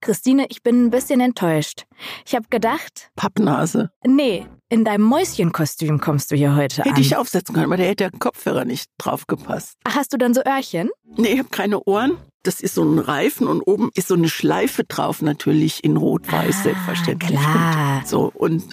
Christine, ich bin ein bisschen enttäuscht. Ich habe gedacht. Pappnase. Nee, in deinem Mäuschenkostüm kommst du hier heute Hätte an. ich aufsetzen können, aber der hätte der Kopfhörer nicht draufgepasst. Hast du dann so Öhrchen? Nee, ich habe keine Ohren. Das ist so ein Reifen und oben ist so eine Schleife drauf, natürlich in Rot-Weiß, Ah, selbstverständlich. klar. Und so, und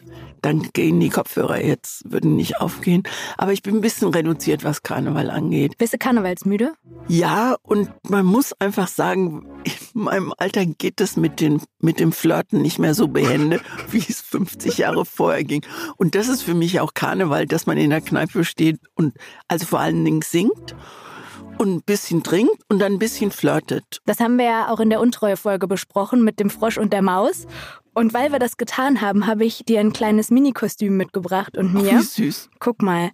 dann gehen die Kopfhörer jetzt, würden nicht aufgehen. Aber ich bin ein bisschen reduziert, was Karneval angeht. Bist du karnevalsmüde? Ja, und man muss einfach sagen, in meinem Alter geht es mit, den, mit dem Flirten nicht mehr so behende, wie es 50 Jahre vorher ging. Und das ist für mich auch Karneval, dass man in der Kneipe steht und also vor allen Dingen singt und ein bisschen trinkt und dann ein bisschen flirtet. Das haben wir ja auch in der Untreue-Folge besprochen mit dem Frosch und der Maus. Und weil wir das getan haben, habe ich dir ein kleines Minikostüm mitgebracht und Ach, mir, wie süß. guck mal,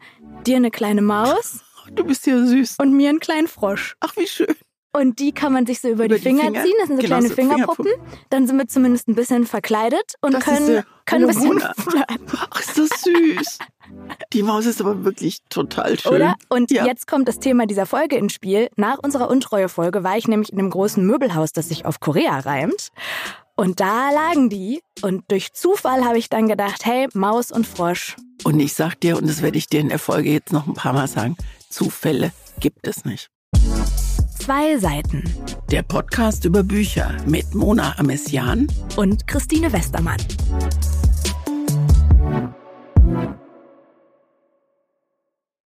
dir eine kleine Maus Du bist ja süß. und mir einen kleinen Frosch. Ach, wie schön. Und die kann man sich so über, Über die Finger, Finger? ziehen. Das sind so Genau, kleine so Fingerpuppen. Dann sind wir zumindest ein bisschen verkleidet und Das können, können ein bisschen. Ach, ist das süß. Die Maus ist aber wirklich total schön. Oder? Und Ja. jetzt kommt das Thema dieser Folge ins Spiel. Nach unserer Untreue-Folge war ich nämlich in einem großen Möbelhaus, das sich auf Korea reimt. Und da lagen die. Und durch Zufall habe ich dann gedacht, hey, Maus und Frosch. Und ich sag dir, und das werde ich dir in der Folge jetzt noch ein paar Mal sagen, Zufälle gibt es nicht. Zwei Seiten. Der Podcast über Bücher mit Mona Amessian. Und Christine Westermann.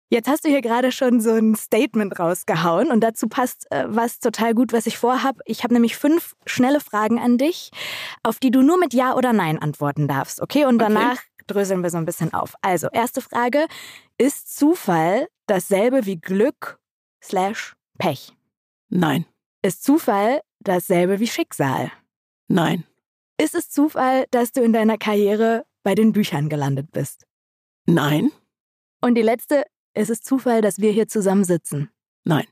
Jetzt hast du hier gerade schon so ein Statement rausgehauen und dazu passt äh, was total gut, was ich vorhab. Ich habe nämlich fünf schnelle Fragen an dich, auf die du nur mit Ja oder Nein antworten darfst, okay? Und Okay. danach dröseln wir so ein bisschen auf. Also, erste Frage. Ist Zufall dasselbe wie Glück slash Pech? Nein, Ist Zufall dasselbe wie Schicksal? nein, Ist es Zufall, dass du in deiner Karriere bei den Büchern gelandet bist? nein, Und die letzte, ist es Zufall, dass wir hier zusammen sitzen? nein.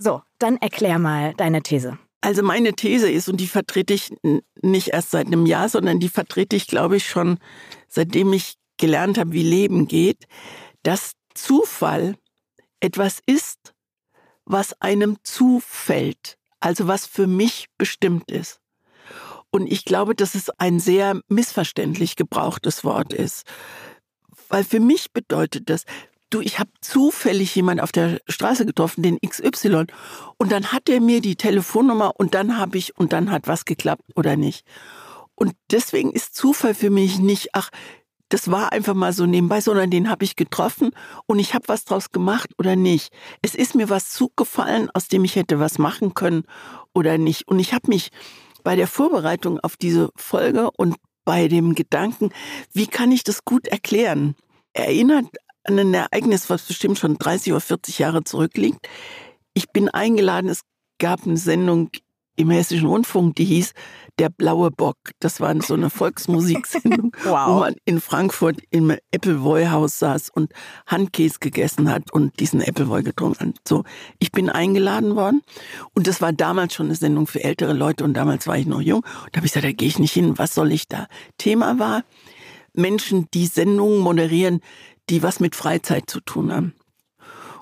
So, dann erklär mal deine These. Also meine These ist, und die vertrete ich nicht erst seit einem Jahr, sondern die vertrete ich, glaube ich, schon seitdem ich gelernt habe, wie Leben geht, dass Zufall etwas ist, was einem zufällt, also was für mich bestimmt ist. Und ich glaube, dass es ein sehr missverständlich gebrauchtes Wort ist. Weil für mich bedeutet das, du, ich habe zufällig jemand auf der Straße getroffen, den XY, und dann hat er mir die Telefonnummer und dann habe ich und dann hat was geklappt oder nicht. Und deswegen ist Zufall für mich nicht, ach, das war einfach mal so nebenbei, sondern den habe ich getroffen und ich habe was draus gemacht oder nicht. Es ist mir was zugefallen, aus dem ich hätte was machen können oder nicht. Und ich habe mich bei der Vorbereitung auf diese Folge und bei dem Gedanken, wie kann ich das gut erklären, erinnert an ein Ereignis, was bestimmt schon 30 oder 40 Jahre zurückliegt. Ich bin eingeladen, es gab eine Sendung im Hessischen Rundfunk, die hieß Der blaue Bock. Das war so eine Volksmusiksendung, Wow. wo man in Frankfurt im Appleboy-Haus saß und Handkäse gegessen hat und diesen Appleboy getrunken hat. So, ich bin eingeladen worden und das war damals schon eine Sendung für ältere Leute und damals war ich noch jung. Und da habe ich gesagt, da gehe ich nicht hin, was soll ich da? Thema war, Menschen, die Sendungen moderieren, die was mit Freizeit zu tun haben.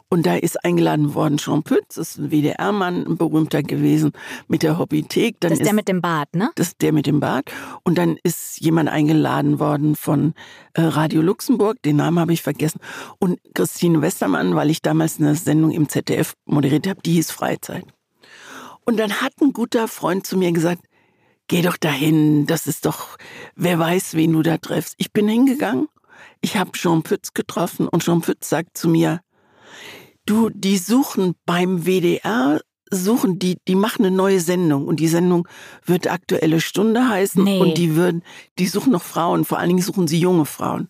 Und da ist eingeladen worden Jean Pütz, das ist ein WDR-Mann, ein berühmter gewesen, mit der Hobbythek. Dann Das ist der mit dem Bart, ne? das ist der mit dem Bart. Und dann ist jemand eingeladen worden von äh, Radio Luxemburg, den Namen habe ich vergessen. Und Christine Westermann, weil ich damals eine Sendung im ZDF moderiert habe, die hieß Freizeit. Und dann hat ein guter Freund zu mir gesagt, geh doch dahin, das ist doch, wer weiß, wen du da triffst. Ich bin hingegangen, ich habe Jean Pütz getroffen und Jean Pütz sagt zu mir, du, die suchen beim WDR, suchen die, die machen eine neue Sendung und die Sendung wird Aktuelle Stunde heißen Nee. und die würden, die suchen noch Frauen, vor allen Dingen suchen sie junge Frauen.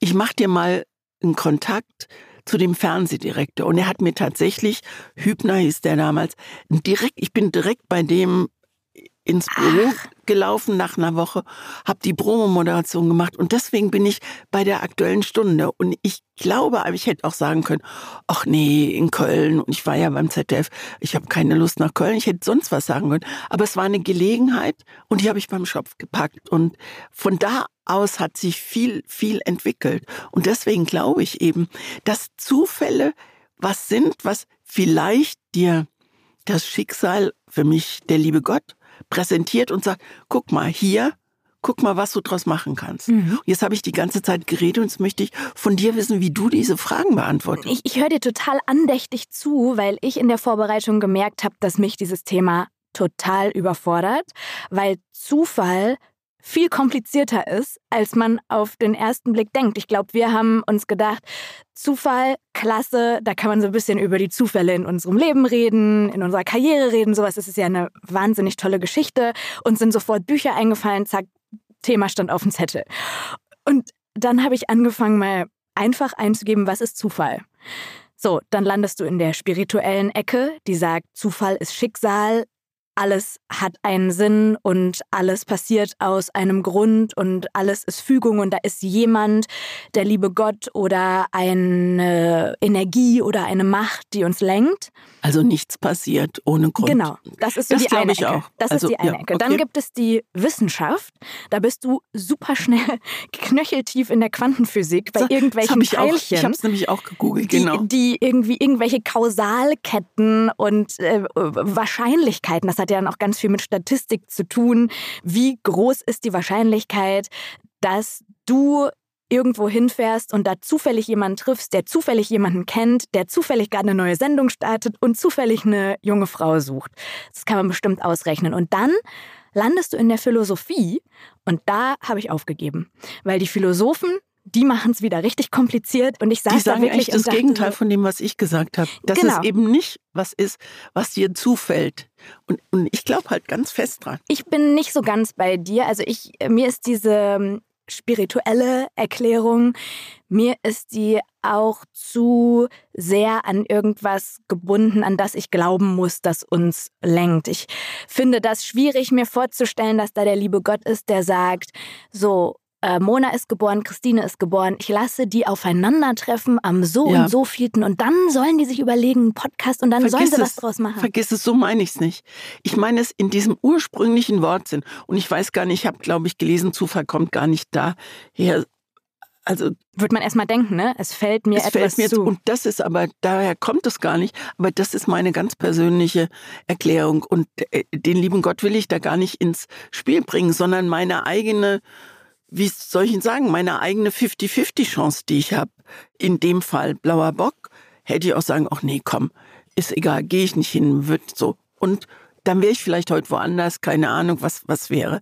Ich mach dir mal einen Kontakt zu dem Fernsehdirektor und er hat mir tatsächlich, Hübner hieß der damals, direkt, ich bin direkt bei dem ins Büro gelaufen nach einer Woche, habe die Promo-Moderation gemacht und deswegen bin ich bei der aktuellen Stunde. Und ich glaube, aber ich hätte auch sagen können, ach nee, in Köln und ich war ja beim ZDF, ich habe keine Lust nach Köln, ich hätte sonst was sagen können. Aber es war eine Gelegenheit und die habe ich beim Schopf gepackt. Und von da aus hat sich viel, viel entwickelt. Und deswegen glaube ich eben, dass Zufälle was sind, was vielleicht dir das Schicksal, für mich der liebe Gott, präsentiert und sagt, guck mal, hier, guck mal, was du draus machen kannst. Mhm. Jetzt habe ich die ganze Zeit geredet und jetzt möchte ich von dir wissen, wie du diese Fragen beantwortest. Ich, ich höre dir total andächtig zu, weil ich in der Vorbereitung gemerkt habe, dass mich dieses Thema total überfordert, weil Zufall viel komplizierter ist, als man auf den ersten Blick denkt. Ich glaube, wir haben uns gedacht, Zufall, klasse, da kann man so ein bisschen über die Zufälle in unserem Leben reden, in unserer Karriere reden, sowas. Das ist ja eine wahnsinnig tolle Geschichte. Uns sind sofort Bücher eingefallen, zack, Thema stand auf dem Zettel. Und dann habe ich angefangen, mal einfach einzugeben, was ist Zufall? So, dann landest du in der spirituellen Ecke, die sagt, Zufall ist Schicksal, alles hat einen Sinn und alles passiert aus einem Grund und alles ist Fügung und da ist jemand, der liebe Gott oder eine Energie oder eine Macht, die uns lenkt. Also nichts passiert ohne Grund. Genau, das ist so das die eine ich Ecke. Auch. Das also, ist die eine ja, Ecke. Okay. Dann gibt es die Wissenschaft. Da bist du super schnell knöcheltief in der Quantenphysik bei irgendwelchen das hab ich Teilchen. Auch, ich habe es nämlich auch gegoogelt, die, genau. Die irgendwie irgendwelche Kausalketten und äh, Wahrscheinlichkeiten, das hat ja dann auch ganz viel mit Statistik zu tun. Wie groß ist die Wahrscheinlichkeit, dass du irgendwo hinfährst und da zufällig jemanden triffst, der zufällig jemanden kennt, der zufällig gerade eine neue Sendung startet und zufällig eine junge Frau sucht. Das kann man bestimmt ausrechnen. Und dann landest du in der Philosophie und da habe ich aufgegeben, weil die Philosophen die machen es wieder richtig kompliziert und ich sagen da wirklich echt das Gegenteil von dem, was ich gesagt habe. Dass Genau. es eben nicht was ist, was dir zufällt. Und, und ich glaube halt ganz fest dran. Ich bin nicht so ganz bei dir. Also ich, mir ist diese ähm, spirituelle Erklärung, mir ist die auch zu sehr an irgendwas gebunden, an das ich glauben muss, das uns lenkt. Ich finde das schwierig, mir vorzustellen, dass da der liebe Gott ist, der sagt, so, äh, Mona ist geboren, Christine ist geboren, ich lasse die aufeinandertreffen am so Ja. und so vierten und dann sollen die sich überlegen, einen Podcast und dann sollen sie was es, draus machen. Vergiss es, so meine ich es nicht. Ich meine es in diesem ursprünglichen Wortsinn. Und ich weiß gar nicht, ich habe, glaube ich, gelesen, Zufall kommt gar nicht daher. Also Würde man erstmal denken, ne? Es fällt mir es etwas fällt mir zu. und das ist aber, daher kommt es gar nicht, aber das ist meine ganz persönliche Erklärung. Und äh, den lieben Gott will ich da gar nicht ins Spiel bringen, sondern meine eigene, wie soll ich Ihnen sagen, meine eigene 50-50-Chance, die ich habe. In dem Fall blauer Bock, hätte ich auch sagen, ach nee, komm, ist egal, gehe ich nicht hin, wird so. Und dann wäre ich vielleicht heute woanders, keine Ahnung, was, was wäre.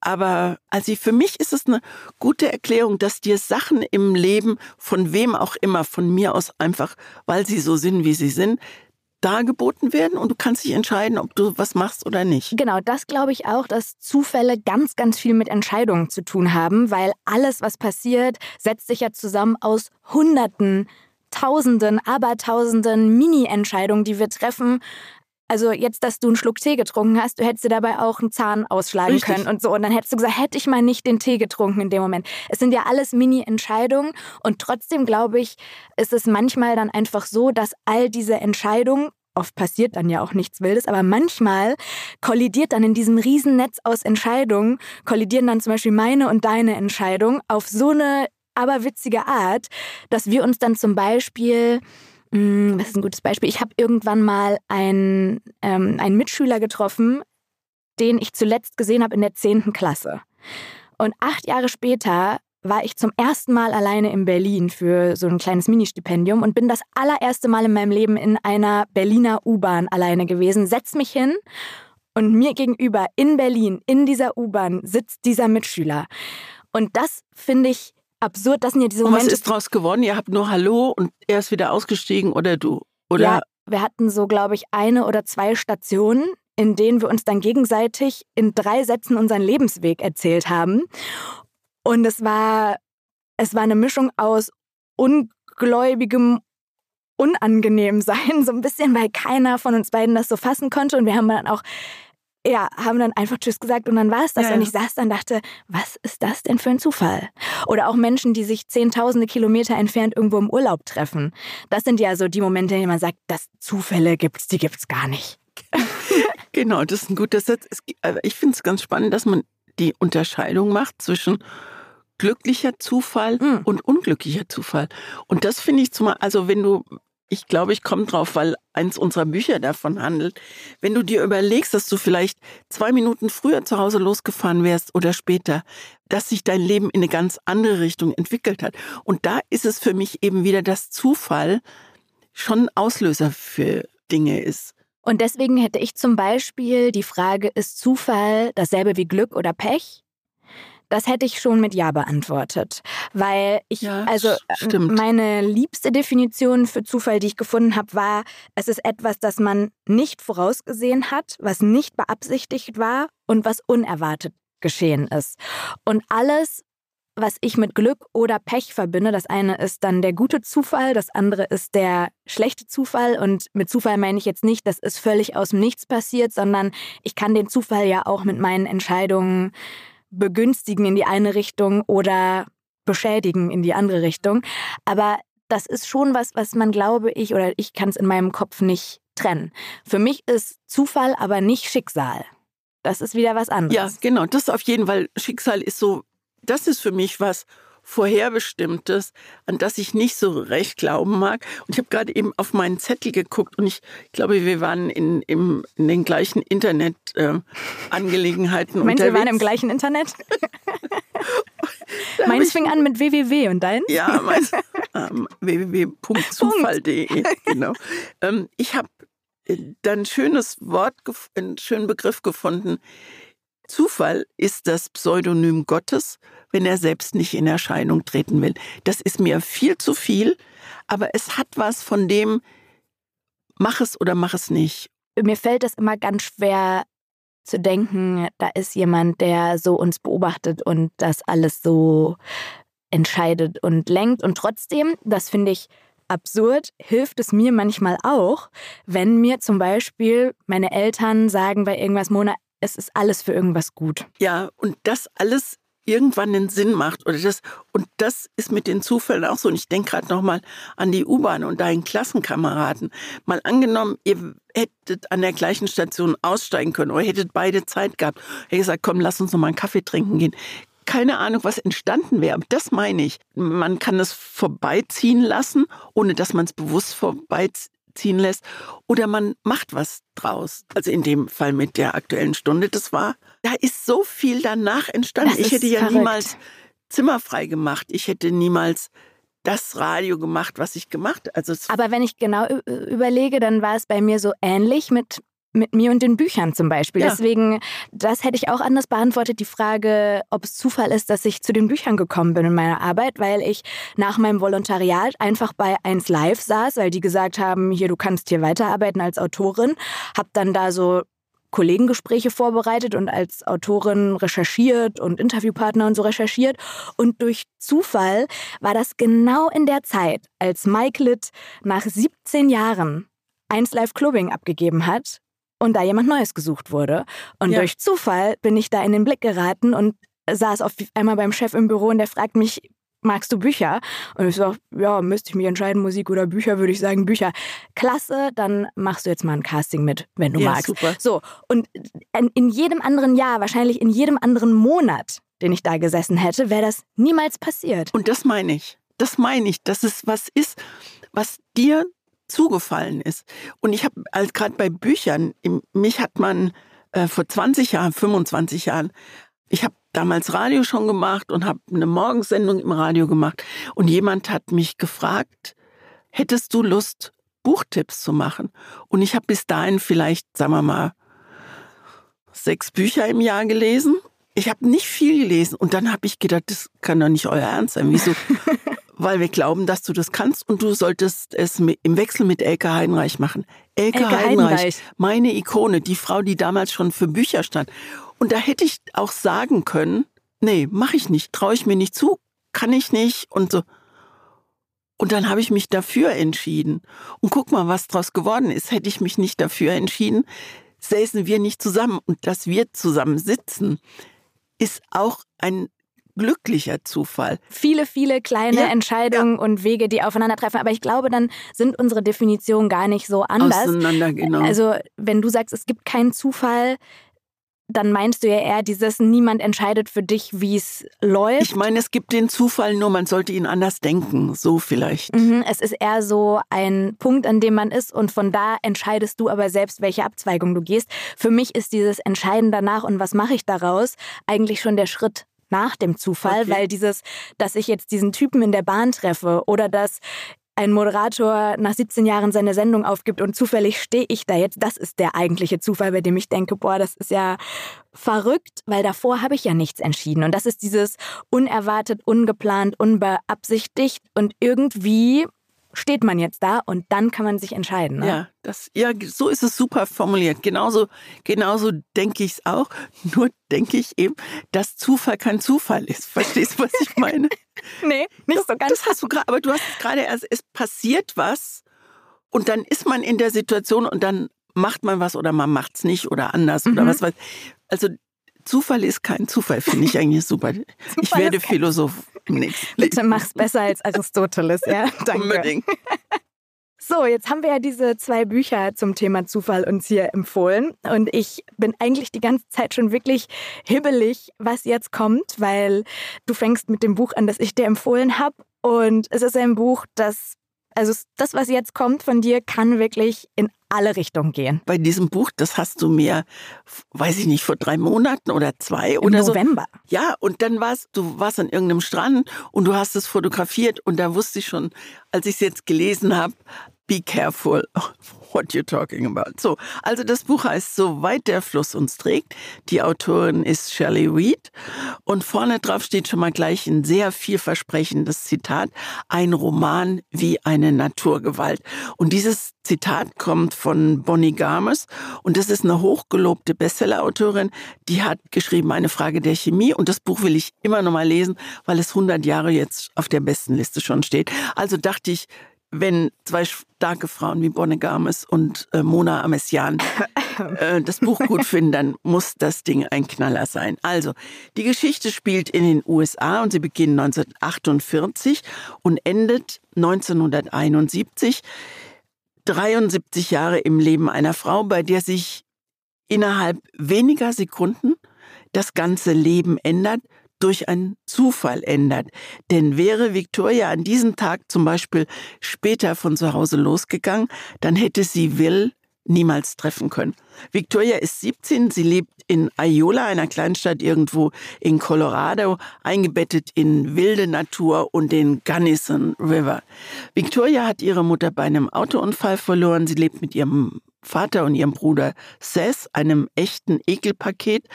Aber also für mich ist es eine gute Erklärung, dass dir Sachen im Leben von wem auch immer, von mir aus einfach, weil sie so sind, wie sie sind, dargeboten werden und du kannst dich entscheiden, ob du was machst oder nicht. Genau, das glaube ich auch, dass Zufälle ganz, ganz viel mit Entscheidungen zu tun haben, weil alles, was passiert, setzt sich ja zusammen aus Hunderten, Tausenden, Abertausenden Mini-Entscheidungen, die wir treffen. Also jetzt, dass du einen Schluck Tee getrunken hast, du hättest dir dabei auch einen Zahn ausschlagen Richtig. können und so. Und dann hättest du gesagt, hätte ich mal nicht den Tee getrunken in dem Moment. Es sind ja alles Mini-Entscheidungen und trotzdem glaube ich, ist es manchmal dann einfach so, dass all diese Entscheidungen Oft passiert dann ja auch nichts Wildes, aber manchmal kollidiert dann in diesem Riesennetz aus Entscheidungen, kollidieren dann zum Beispiel meine und deine Entscheidung auf so eine aberwitzige Art, dass wir uns dann zum Beispiel Was ist ein gutes Beispiel? Ich habe irgendwann mal einen, ähm, einen Mitschüler getroffen, den ich zuletzt gesehen habe in der 10. Klasse. Und acht Jahre später war ich zum ersten Mal alleine in Berlin für so ein kleines Ministipendium und bin das allererste Mal in meinem Leben in einer Berliner U-Bahn alleine gewesen. Setz mich hin und mir gegenüber in Berlin, in dieser U-Bahn, sitzt dieser Mitschüler. Und das finde ich absurd. Das sind ja diese Und was Momente. ist draus geworden? Ihr habt nur Hallo und er ist wieder ausgestiegen oder du? Oder Ja, wir hatten so, glaube ich, eine oder zwei Stationen, in denen wir uns dann gegenseitig in drei Sätzen unseren Lebensweg erzählt haben. Und es war, es war eine Mischung aus ungläubigem, unangenehm sein, so ein bisschen, weil keiner von uns beiden das so fassen konnte. Und wir haben dann auch, ja, haben dann einfach Tschüss gesagt und dann war es das. Ja. Und ich saß dann dachte, was ist das denn für ein Zufall? Oder auch Menschen, die sich zehntausende Kilometer entfernt irgendwo im Urlaub treffen. Das sind ja so die Momente, in denen man sagt, dass Zufälle gibt's, die gibt's gar nicht. Genau, das ist ein guter Satz. Es, aber ich finde es ganz spannend, dass man die Unterscheidung macht zwischen glücklicher Zufall Mm. und unglücklicher Zufall. Und das finde ich zumal, also wenn du, ich glaube, ich komme drauf, weil eins unserer Bücher davon handelt. Wenn du dir überlegst, dass du vielleicht zwei Minuten früher zu Hause losgefahren wärst oder später, dass sich dein Leben in eine ganz andere Richtung entwickelt hat. Und da ist es für mich eben wieder das Zufall schon Auslöser für Dinge ist. Und deswegen hätte ich zum Beispiel die Frage, ist Zufall dasselbe wie Glück oder Pech? Das hätte ich schon mit Ja beantwortet, weil ich, Ja, also äh, stimmt. meine liebste Definition für Zufall, die ich gefunden habe, war, es ist etwas, das man nicht vorausgesehen hat, was nicht beabsichtigt war und was unerwartet geschehen ist. Und alles, was ich mit Glück oder Pech verbinde, das eine ist dann der gute Zufall, das andere ist der schlechte Zufall. Und mit Zufall meine ich jetzt nicht, das ist völlig aus dem Nichts passiert, sondern ich kann den Zufall ja auch mit meinen Entscheidungen begünstigen in die eine Richtung oder beschädigen in die andere Richtung. Aber das ist schon was, was man, glaube ich, oder ich kann es in meinem Kopf nicht trennen. Für mich ist Zufall aber nicht Schicksal. Das ist wieder was anderes. Ja, genau. Das auf jeden Fall. Schicksal ist so, das ist für mich was Vorherbestimmtes, an das ich nicht so recht glauben mag. Und ich habe gerade eben auf meinen Zettel geguckt und ich glaube, wir waren in, im, in den gleichen Internet-Angelegenheiten Meinst du, wir waren im gleichen Internet? Meins ich- fing an mit www und dein? Ja, mein, ähm, www.zufall.de, genau. Ähm, ich habe dann ein schönes Wort, einen schönen Begriff gefunden. Zufall ist das Pseudonym Gottes, wenn er selbst nicht in Erscheinung treten will. Das ist mir viel zu viel, aber es hat was von dem, mach es oder mach es nicht. Mir fällt es immer ganz schwer zu denken, da ist jemand, der so uns beobachtet und das alles so entscheidet und lenkt. Und trotzdem, das finde ich absurd, hilft es mir manchmal auch, wenn mir zum Beispiel meine Eltern sagen bei irgendwas, Mona, es ist alles für irgendwas gut. Ja, und das alles irgendwann einen Sinn macht oder das und das ist mit den Zufällen auch so und ich denke gerade noch mal an die U-Bahn und deinen Klassenkameraden mal angenommen ihr hättet an der gleichen Station aussteigen können oder hättet beide Zeit gehabt hätte gesagt komm lass uns noch mal einen Kaffee trinken gehen keine Ahnung, was entstanden wäre. Das meine ich. Man kann es vorbeiziehen lassen, ohne dass man es bewusst vorbeiziehen lässt. Oder man macht was draus. Also in dem Fall mit der aktuellen Stunde, das war, da ist so viel danach entstanden. Das ich hätte ja verrückt. niemals Zimmer frei gemacht. Ich hätte niemals das Radio gemacht, was ich gemacht. Also Aber wenn ich genau überlege, dann war es bei mir so ähnlich mit, mit mir und den Büchern zum Beispiel. Ja. Deswegen, das hätte ich auch anders beantwortet, die Frage, ob es Zufall ist, dass ich zu den Büchern gekommen bin in meiner Arbeit, weil ich nach meinem Volontariat einfach bei 1 Live saß, weil die gesagt haben, hier, du kannst hier weiterarbeiten als Autorin. Hab dann da so Kollegengespräche vorbereitet und als Autorin recherchiert und Interviewpartner und so recherchiert. Und durch Zufall war das genau in der Zeit, als Mike Litt nach 17 Jahren 1 Live Clubbing abgegeben hat und da jemand Neues gesucht wurde. Und Ja. durch Zufall bin ich da in den Blick geraten und saß auf einmal beim Chef im Büro und der fragt mich, magst du Bücher? Und ich so, ja, müsste ich mich entscheiden, Musik oder Bücher, würde ich sagen Bücher. Klasse, dann machst du jetzt mal ein Casting mit, wenn du Ja, magst. super. So, und in, jedem anderen Jahr, wahrscheinlich in jedem anderen Monat, den ich da gesessen hätte, wäre das niemals passiert. Und das meine ich. Das meine ich, dass es was ist, was dir zugefallen ist. Und ich habe als gerade bei Büchern, mich hat man äh, vor 20 Jahren, 25 Jahren, ich habe damals Radio schon gemacht und habe eine Morgensendung im Radio gemacht. Und jemand hat mich gefragt, hättest du Lust, Buchtipps zu machen? Und ich habe bis dahin vielleicht, sagen wir mal, sechs Bücher im Jahr gelesen. Ich habe nicht viel gelesen. Und dann habe ich gedacht, das kann doch nicht euer Ernst sein. Wieso? Weil wir glauben, dass du das kannst und du solltest es im Wechsel mit Elke Heidenreich machen. Elke, Elke Heidenreich, Heidenreich. meine Ikone, die Frau, die damals schon für Bücher stand. Und da hätte ich auch sagen können, nee, mache ich nicht, traue ich mir nicht zu, kann ich nicht und so. Und dann habe ich mich dafür entschieden. Und guck mal, was draus geworden ist. Hätte ich mich nicht dafür entschieden, säßen wir nicht zusammen. Und dass wir zusammen sitzen, ist auch ein glücklicher Zufall. Viele, viele kleine Ja, Entscheidungen und Wege, die aufeinandertreffen. Aber ich glaube, dann sind unsere Definitionen gar nicht so anders. Auseinandergenommen. Also, wenn du sagst, es gibt keinen Zufall, dann meinst du ja eher dieses, niemand entscheidet für dich, wie es läuft. Ich meine, es gibt den Zufall, nur man sollte ihn anders denken, so vielleicht. Mhm, es ist eher so ein Punkt, an dem man ist und von da entscheidest du aber selbst, welche Abzweigung du gehst. Für mich ist dieses Entscheiden danach und was mache ich daraus eigentlich schon der Schritt nach dem Zufall, okay. weil dieses, dass ich jetzt diesen Typen in der Bahn treffe oder dass ein Moderator nach 17 Jahren seine Sendung aufgibt und zufällig stehe ich da jetzt, das ist der eigentliche Zufall, bei dem ich denke, boah, das ist ja verrückt, weil davor habe ich ja nichts entschieden. Und das ist dieses unerwartet, ungeplant, unbeabsichtigt und irgendwie steht man jetzt da und dann kann man sich entscheiden. Ne? Ja, das, ja, so ist es super formuliert. Genauso, genauso denke ich es auch. Nur denke ich eben, dass Zufall kein Zufall ist. Verstehst du, was ich meine? nee, nicht das, so ganz. Das hast du gerade, aber du hast gerade erst, es passiert was und dann ist man in der Situation und dann macht man was oder man macht es nicht oder anders mhm. oder was weiß. Also Zufall ist kein Zufall, finde ich eigentlich super. ich werde Philosoph im nächsten Bitte mach's besser als Aristoteles, ja? Danke. Unbedingt. So, jetzt haben wir ja diese zwei Bücher zum Thema Zufall uns hier empfohlen. Und ich bin eigentlich die ganze Zeit schon wirklich hibbelig, was jetzt kommt, weil du fängst mit dem Buch an, das ich dir empfohlen habe. Und es ist ein Buch, das also das, was jetzt kommt von dir, kann wirklich in alle Richtungen gehen. Bei diesem Buch, das hast du mir, weiß ich nicht, vor drei Monaten oder zwei Im oder November. so. Ja, und dann warst du warst an irgendeinem Strand und du hast es fotografiert und da wusste ich schon, als ich es jetzt gelesen habe, be careful what you're talking about. So, also das Buch heißt So weit der Fluss uns trägt. Die Autorin ist Shelley Reed und vorne drauf steht schon mal gleich ein sehr vielversprechendes Zitat. Ein Roman wie eine Naturgewalt. Und dieses Zitat kommt von Bonnie Garmes und das ist eine hochgelobte Bestsellerautorin. Die hat geschrieben Eine Frage der Chemie und das Buch will ich immer noch mal lesen, weil es 100 Jahre jetzt auf der besten Liste schon steht. Also dachte ich, wenn zwei starke Frauen wie Bonne Games und äh, Mona Amessian äh, das Buch gut finden, dann muss das Ding ein Knaller sein. Also, die Geschichte spielt in den USA und sie beginnt 1948 und endet 1971. 73 Jahre im Leben einer Frau, bei der sich innerhalb weniger Sekunden das ganze Leben ändert, durch einen Zufall ändert. Denn wäre Victoria an diesem Tag zum Beispiel später von zu Hause losgegangen, dann hätte sie Will niemals treffen können. Victoria ist 17, sie lebt in Iola, einer Kleinstadt irgendwo in Colorado, eingebettet in wilde Natur und den Gunnison River. Victoria hat ihre Mutter bei einem Autounfall verloren. Sie lebt mit ihrem Vater und ihrem Bruder Seth, einem echten Ekelpaket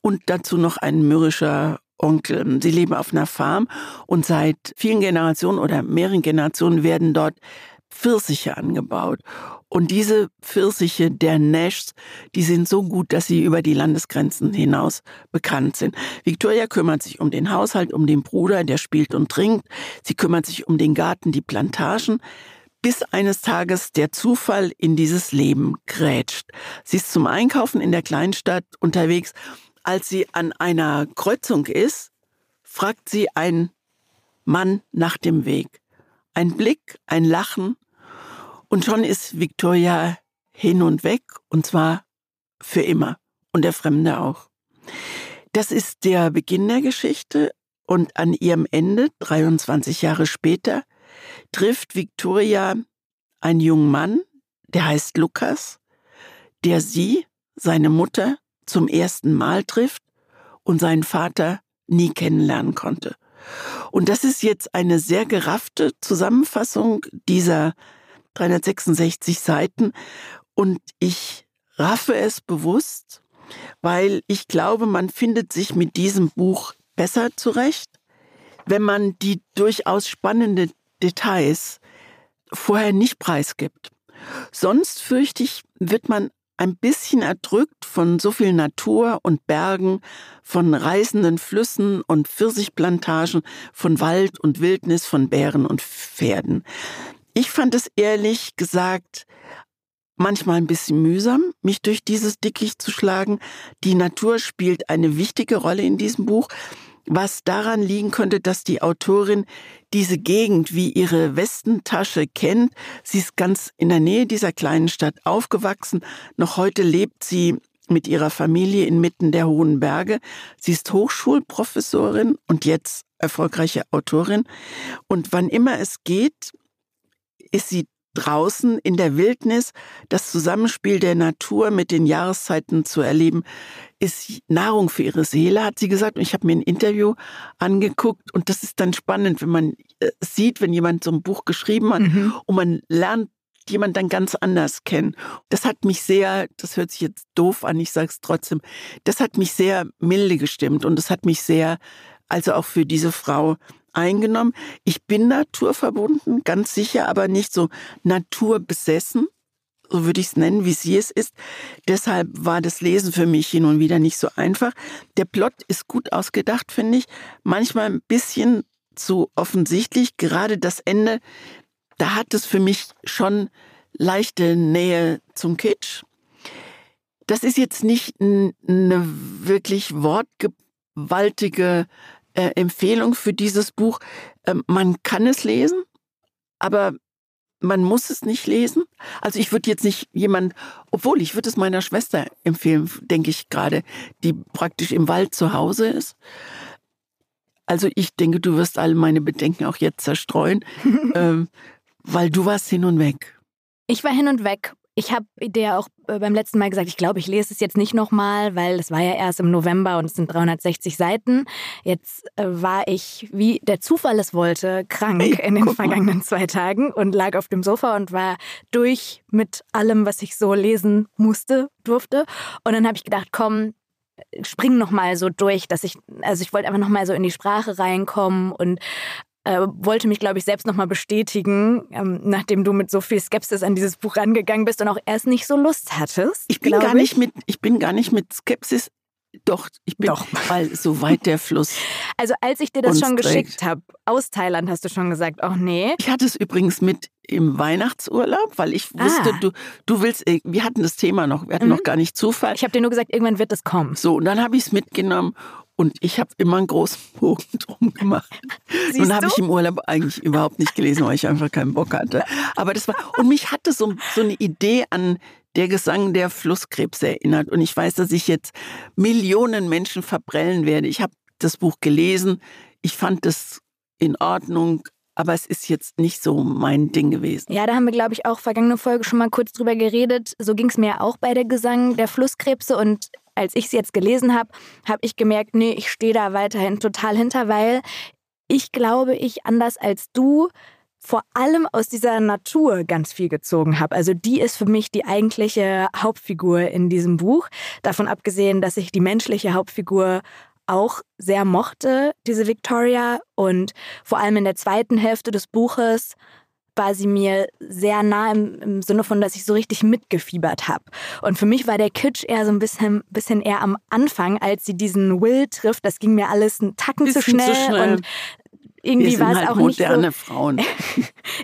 und dazu noch ein mürrischer Onkel. Sie leben auf einer Farm und seit vielen Generationen oder mehreren Generationen werden dort Pfirsiche angebaut. Und diese Pfirsiche der Nashs, die sind so gut, dass sie über die Landesgrenzen hinaus bekannt sind. Victoria kümmert sich um den Haushalt, um den Bruder, der spielt und trinkt. Sie kümmert sich um den Garten, die Plantagen bis eines Tages der Zufall in dieses Leben grätscht. Sie ist zum Einkaufen in der Kleinstadt unterwegs als sie an einer Kreuzung ist, fragt sie ein Mann nach dem Weg. Ein Blick, ein Lachen und schon ist Victoria hin und weg und zwar für immer und der Fremde auch. Das ist der Beginn der Geschichte und an ihrem Ende, 23 Jahre später, trifft Victoria einen jungen Mann, der heißt Lukas, der sie, seine Mutter, zum ersten Mal trifft und seinen Vater nie kennenlernen konnte. Und das ist jetzt eine sehr geraffte Zusammenfassung dieser 366 Seiten und ich raffe es bewusst, weil ich glaube, man findet sich mit diesem Buch besser zurecht, wenn man die durchaus spannenden Details vorher nicht preisgibt. Sonst fürchte ich, wird man ein bisschen erdrückt von so viel Natur und Bergen, von reißenden Flüssen und Pfirsichplantagen, von Wald und Wildnis, von Bären und Pferden. Ich fand es ehrlich gesagt manchmal ein bisschen mühsam, mich durch dieses Dickicht zu schlagen. Die Natur spielt eine wichtige Rolle in diesem Buch, was daran liegen könnte, dass die Autorin diese Gegend wie ihre Westentasche kennt. Sie ist ganz in der Nähe dieser kleinen Stadt aufgewachsen. Noch heute lebt sie mit ihrer Familie inmitten der hohen Berge. Sie ist Hochschulprofessorin und jetzt erfolgreiche Autorin. Und wann immer es geht, ist sie draußen in der Wildnis. Das Zusammenspiel der Natur mit den Jahreszeiten zu erleben, ist Nahrung für ihre Seele, hat sie gesagt. Und ich habe mir ein Interview angeguckt und das ist dann spannend, wenn man äh, sieht, wenn jemand so ein Buch geschrieben hat mhm. und man lernt jemand dann ganz anders kennen. Das hat mich sehr, das hört sich jetzt doof an, ich sage es trotzdem, das hat mich sehr milde gestimmt und das hat mich sehr, also auch für diese Frau eingenommen. Ich bin naturverbunden, ganz sicher, aber nicht so naturbesessen, so würde ich es nennen, wie sie es ist. Deshalb war das Lesen für mich hin und wieder nicht so einfach. Der Plot ist gut ausgedacht, finde ich. Manchmal ein bisschen zu offensichtlich. Gerade das Ende da hat es für mich schon leichte Nähe zum Kitsch. Das ist jetzt nicht eine wirklich wortgewaltige äh, Empfehlung für dieses Buch. Ähm, man kann es lesen, aber man muss es nicht lesen. Also ich würde jetzt nicht jemand, obwohl ich würde es meiner Schwester empfehlen, denke ich gerade, die praktisch im Wald zu Hause ist. Also ich denke, du wirst alle meine Bedenken auch jetzt zerstreuen. ähm, weil du warst hin und weg. Ich war hin und weg. Ich habe dir auch äh, beim letzten Mal gesagt, ich glaube, ich lese es jetzt nicht nochmal, weil es war ja erst im November und es sind 360 Seiten. Jetzt äh, war ich, wie der Zufall es wollte, krank in den vergangenen zwei Tagen und lag auf dem Sofa und war durch mit allem, was ich so lesen musste, durfte. Und dann habe ich gedacht, komm, spring noch mal so durch, dass ich, also ich wollte einfach noch mal so in die Sprache reinkommen und äh, wollte mich, glaube ich, selbst nochmal bestätigen, ähm, nachdem du mit so viel Skepsis an dieses Buch rangegangen bist und auch erst nicht so Lust hattest. Ich bin gar nicht mit, ich bin gar nicht mit Skepsis doch, ich bin Doch. weil so weit der Fluss. Also als ich dir das schon geschickt habe, aus Thailand hast du schon gesagt, ach nee. Ich hatte es übrigens mit im Weihnachtsurlaub, weil ich wusste, ah. du, du willst, äh, wir hatten das Thema noch, wir hatten mhm. noch gar nicht Zufall. Ich habe dir nur gesagt, irgendwann wird es kommen. So, und dann habe ich es mitgenommen und ich habe immer einen großen Bogen drum gemacht. Nun habe ich im Urlaub eigentlich überhaupt nicht gelesen, weil ich einfach keinen Bock hatte. Aber das war, und mich hatte so, so eine Idee an der Gesang der Flusskrebs erinnert. Und ich weiß, dass ich jetzt Millionen Menschen verprellen werde. Ich habe das Buch gelesen. Ich fand es in Ordnung, aber es ist jetzt nicht so mein Ding gewesen. Ja, da haben wir, glaube ich, auch vergangene Folge schon mal kurz drüber geredet. So ging es mir auch bei der Gesang der Flusskrebse und als ich es jetzt gelesen habe, habe ich gemerkt, nee, ich stehe da weiterhin total hinter, weil ich glaube, ich anders als du vor allem aus dieser Natur ganz viel gezogen habe. Also die ist für mich die eigentliche Hauptfigur in diesem Buch. Davon abgesehen, dass ich die menschliche Hauptfigur auch sehr mochte, diese Victoria. Und vor allem in der zweiten Hälfte des Buches war sie mir sehr nah im, im Sinne von, dass ich so richtig mitgefiebert habe. Und für mich war der Kitsch eher so ein bisschen, bisschen eher am Anfang, als sie diesen Will trifft. Das ging mir alles einen Tacken zu schnell, zu schnell, und irgendwie war es halt auch nicht so, Frauen.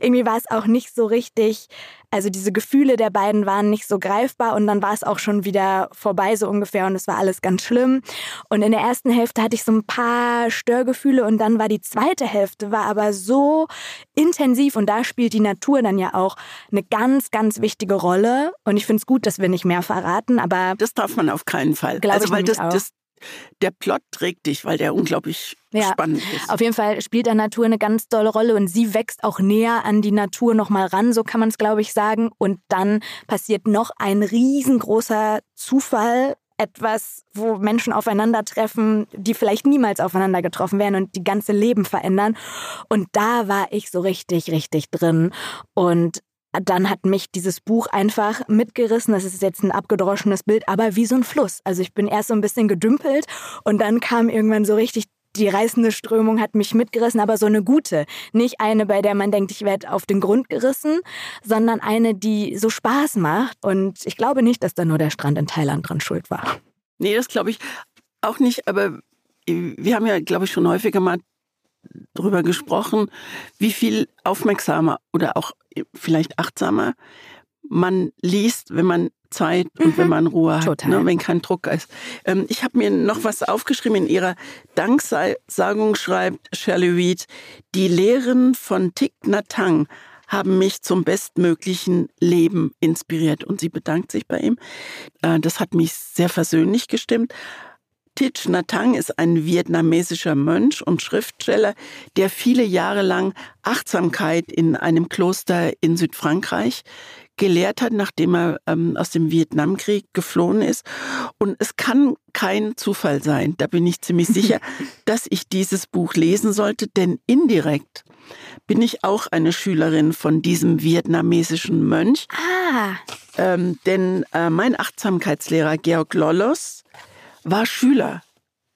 irgendwie war es auch nicht so richtig also diese Gefühle der beiden waren nicht so greifbar und dann war es auch schon wieder vorbei so ungefähr und es war alles ganz schlimm. Und in der ersten Hälfte hatte ich so ein paar Störgefühle und dann war die zweite Hälfte war aber so intensiv und da spielt die Natur dann ja auch eine ganz, ganz wichtige Rolle. Und ich finde es gut, dass wir nicht mehr verraten, aber. Das darf man auf keinen Fall. Also, weil das, das, der Plot trägt dich, weil der unglaublich ja, spannend ist. Auf jeden Fall spielt der Natur eine ganz tolle Rolle und sie wächst auch näher an die Natur nochmal ran, so kann man es, glaube ich, sagen. Und dann passiert noch ein riesengroßer Zufall, etwas, wo Menschen aufeinandertreffen, die vielleicht niemals aufeinander getroffen wären und die ganze Leben verändern. Und da war ich so richtig, richtig drin. Und dann hat mich dieses Buch einfach mitgerissen. Das ist jetzt ein abgedroschenes Bild, aber wie so ein Fluss. Also ich bin erst so ein bisschen gedümpelt und dann kam irgendwann so richtig die reißende Strömung hat mich mitgerissen, aber so eine gute. Nicht eine, bei der man denkt, ich werde auf den Grund gerissen, sondern eine, die so Spaß macht. Und ich glaube nicht, dass da nur der Strand in Thailand dran schuld war. Nee, das glaube ich auch nicht. Aber wir haben ja, glaube ich, schon häufiger mal drüber gesprochen, wie viel aufmerksamer oder auch vielleicht achtsamer man liest, wenn man Zeit und mhm. wenn man Ruhe hat, Total. Ne, wenn kein Druck ist. Ähm, ich habe mir noch was aufgeschrieben. In ihrer Danksagung schreibt Shirley Reed, die Lehren von Thich Nhat Hanh haben mich zum bestmöglichen Leben inspiriert. Und sie bedankt sich bei ihm. Äh, das hat mich sehr versöhnlich gestimmt. Thich Nhat Hanh ist ein vietnamesischer Mönch und Schriftsteller, der viele Jahre lang Achtsamkeit in einem Kloster in Südfrankreich gelehrt hat, nachdem er ähm, aus dem Vietnamkrieg geflohen ist. Und es kann kein Zufall sein, da bin ich ziemlich sicher, dass ich dieses Buch lesen sollte, denn indirekt bin ich auch eine Schülerin von diesem vietnamesischen Mönch. Ah. Ähm, denn äh, mein Achtsamkeitslehrer Georg Lollos war Schüler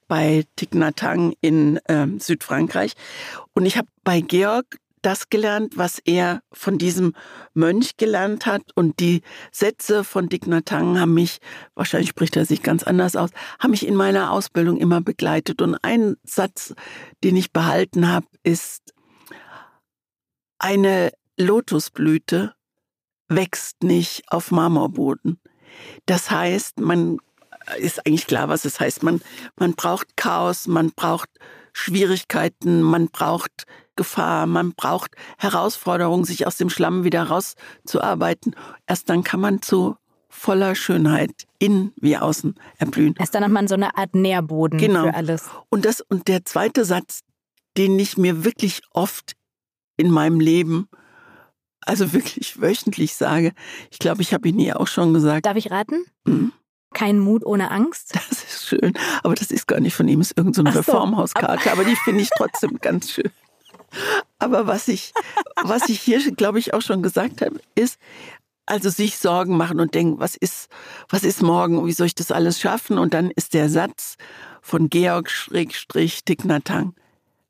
bei Hanh in äh, Südfrankreich. Und ich habe bei Georg das gelernt, was er von diesem Mönch gelernt hat. Und die Sätze von Hanh haben mich, wahrscheinlich spricht er sich ganz anders aus, haben mich in meiner Ausbildung immer begleitet. Und ein Satz, den ich behalten habe, ist, eine Lotusblüte wächst nicht auf Marmorboden. Das heißt, man ist eigentlich klar, was es heißt. Man, man braucht Chaos, man braucht Schwierigkeiten, man braucht Gefahr, man braucht Herausforderungen, sich aus dem Schlamm wieder rauszuarbeiten. Erst dann kann man zu voller Schönheit innen wie außen erblühen. Erst dann hat man so eine Art Nährboden genau. für alles. Und das und der zweite Satz, den ich mir wirklich oft in meinem Leben, also wirklich wöchentlich sage, ich glaube, ich habe ihn nie auch schon gesagt. Darf ich raten? Mhm. Kein Mut ohne Angst? Das ist schön. Aber das ist gar nicht von ihm, es ist irgendeine so Reformhauskarte. Aber die finde ich trotzdem ganz schön. Aber was ich, was ich hier, glaube ich, auch schon gesagt habe, ist, also sich Sorgen machen und denken, was ist, was ist morgen, wie soll ich das alles schaffen? Und dann ist der Satz von Georg Schrägstrich Tignatang.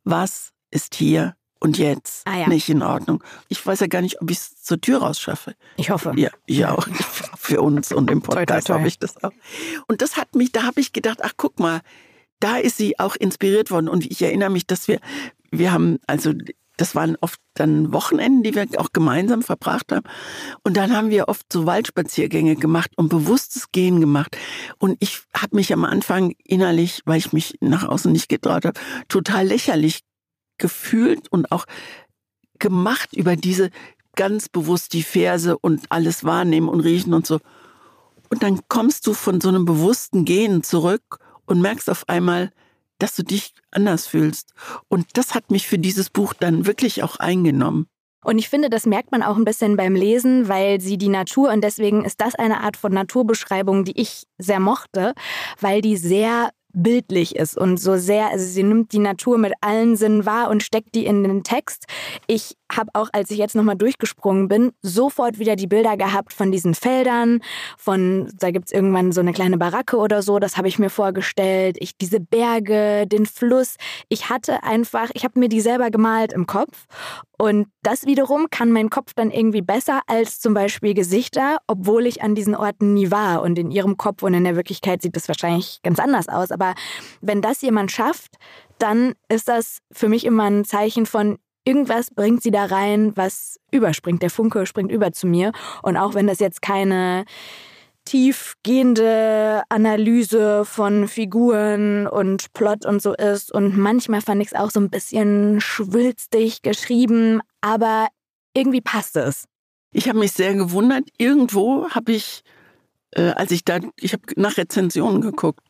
Was ist hier und jetzt ah, ja. nicht in Ordnung. Ich weiß ja gar nicht, ob ich es zur Tür raus schaffe. Ich hoffe. Ja, ich auch. Für uns und im Podcast habe ich das auch. Und das hat mich, da habe ich gedacht, ach guck mal, da ist sie auch inspiriert worden. Und ich erinnere mich, dass wir, wir haben, also das waren oft dann Wochenenden, die wir auch gemeinsam verbracht haben. Und dann haben wir oft so Waldspaziergänge gemacht und bewusstes Gehen gemacht. Und ich habe mich am Anfang innerlich, weil ich mich nach außen nicht getraut habe, total lächerlich gefühlt und auch gemacht über diese ganz bewusst die Verse und alles wahrnehmen und riechen und so. Und dann kommst du von so einem bewussten Gehen zurück und merkst auf einmal, dass du dich anders fühlst. Und das hat mich für dieses Buch dann wirklich auch eingenommen. Und ich finde, das merkt man auch ein bisschen beim Lesen, weil sie die Natur, und deswegen ist das eine Art von Naturbeschreibung, die ich sehr mochte, weil die sehr bildlich ist und so sehr, also sie nimmt die Natur mit allen Sinnen wahr und steckt die in den Text. Ich habe auch, als ich jetzt nochmal durchgesprungen bin, sofort wieder die Bilder gehabt von diesen Feldern, von, da gibt es irgendwann so eine kleine Baracke oder so, das habe ich mir vorgestellt. Ich, diese Berge, den Fluss. Ich hatte einfach, ich habe mir die selber gemalt im Kopf. Und das wiederum kann mein Kopf dann irgendwie besser als zum Beispiel Gesichter, obwohl ich an diesen Orten nie war. Und in ihrem Kopf und in der Wirklichkeit sieht das wahrscheinlich ganz anders aus. Aber wenn das jemand schafft, dann ist das für mich immer ein Zeichen von, irgendwas bringt sie da rein, was überspringt. Der Funke springt über zu mir. Und auch wenn das jetzt keine tiefgehende Analyse von Figuren und Plot und so ist. Und manchmal fand ich es auch so ein bisschen schwülstig geschrieben, aber irgendwie passt es. Ich habe mich sehr gewundert. Irgendwo habe ich, äh, als ich da, ich habe nach Rezensionen geguckt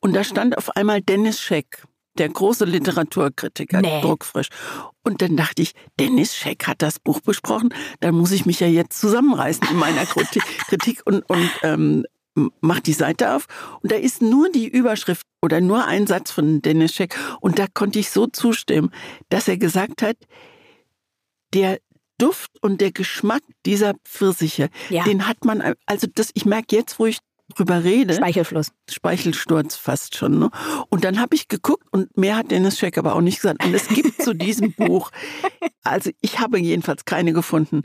und da stand auf einmal Dennis Scheck der große Literaturkritiker, nee. druckfrisch. Und dann dachte ich, Dennis Scheck hat das Buch besprochen, dann muss ich mich ja jetzt zusammenreißen in meiner Kritik und, und ähm, mach die Seite auf und da ist nur die Überschrift oder nur ein Satz von Dennis Scheck und da konnte ich so zustimmen, dass er gesagt hat, der Duft und der Geschmack dieser Pfirsiche, ja. den hat man, also das, ich merke jetzt, wo ich drüber rede. Speichelfluss. Speichelsturz fast schon. Ne? Und dann habe ich geguckt und mehr hat Dennis Scheck aber auch nicht gesagt. Und es gibt zu diesem Buch, also ich habe jedenfalls keine gefunden,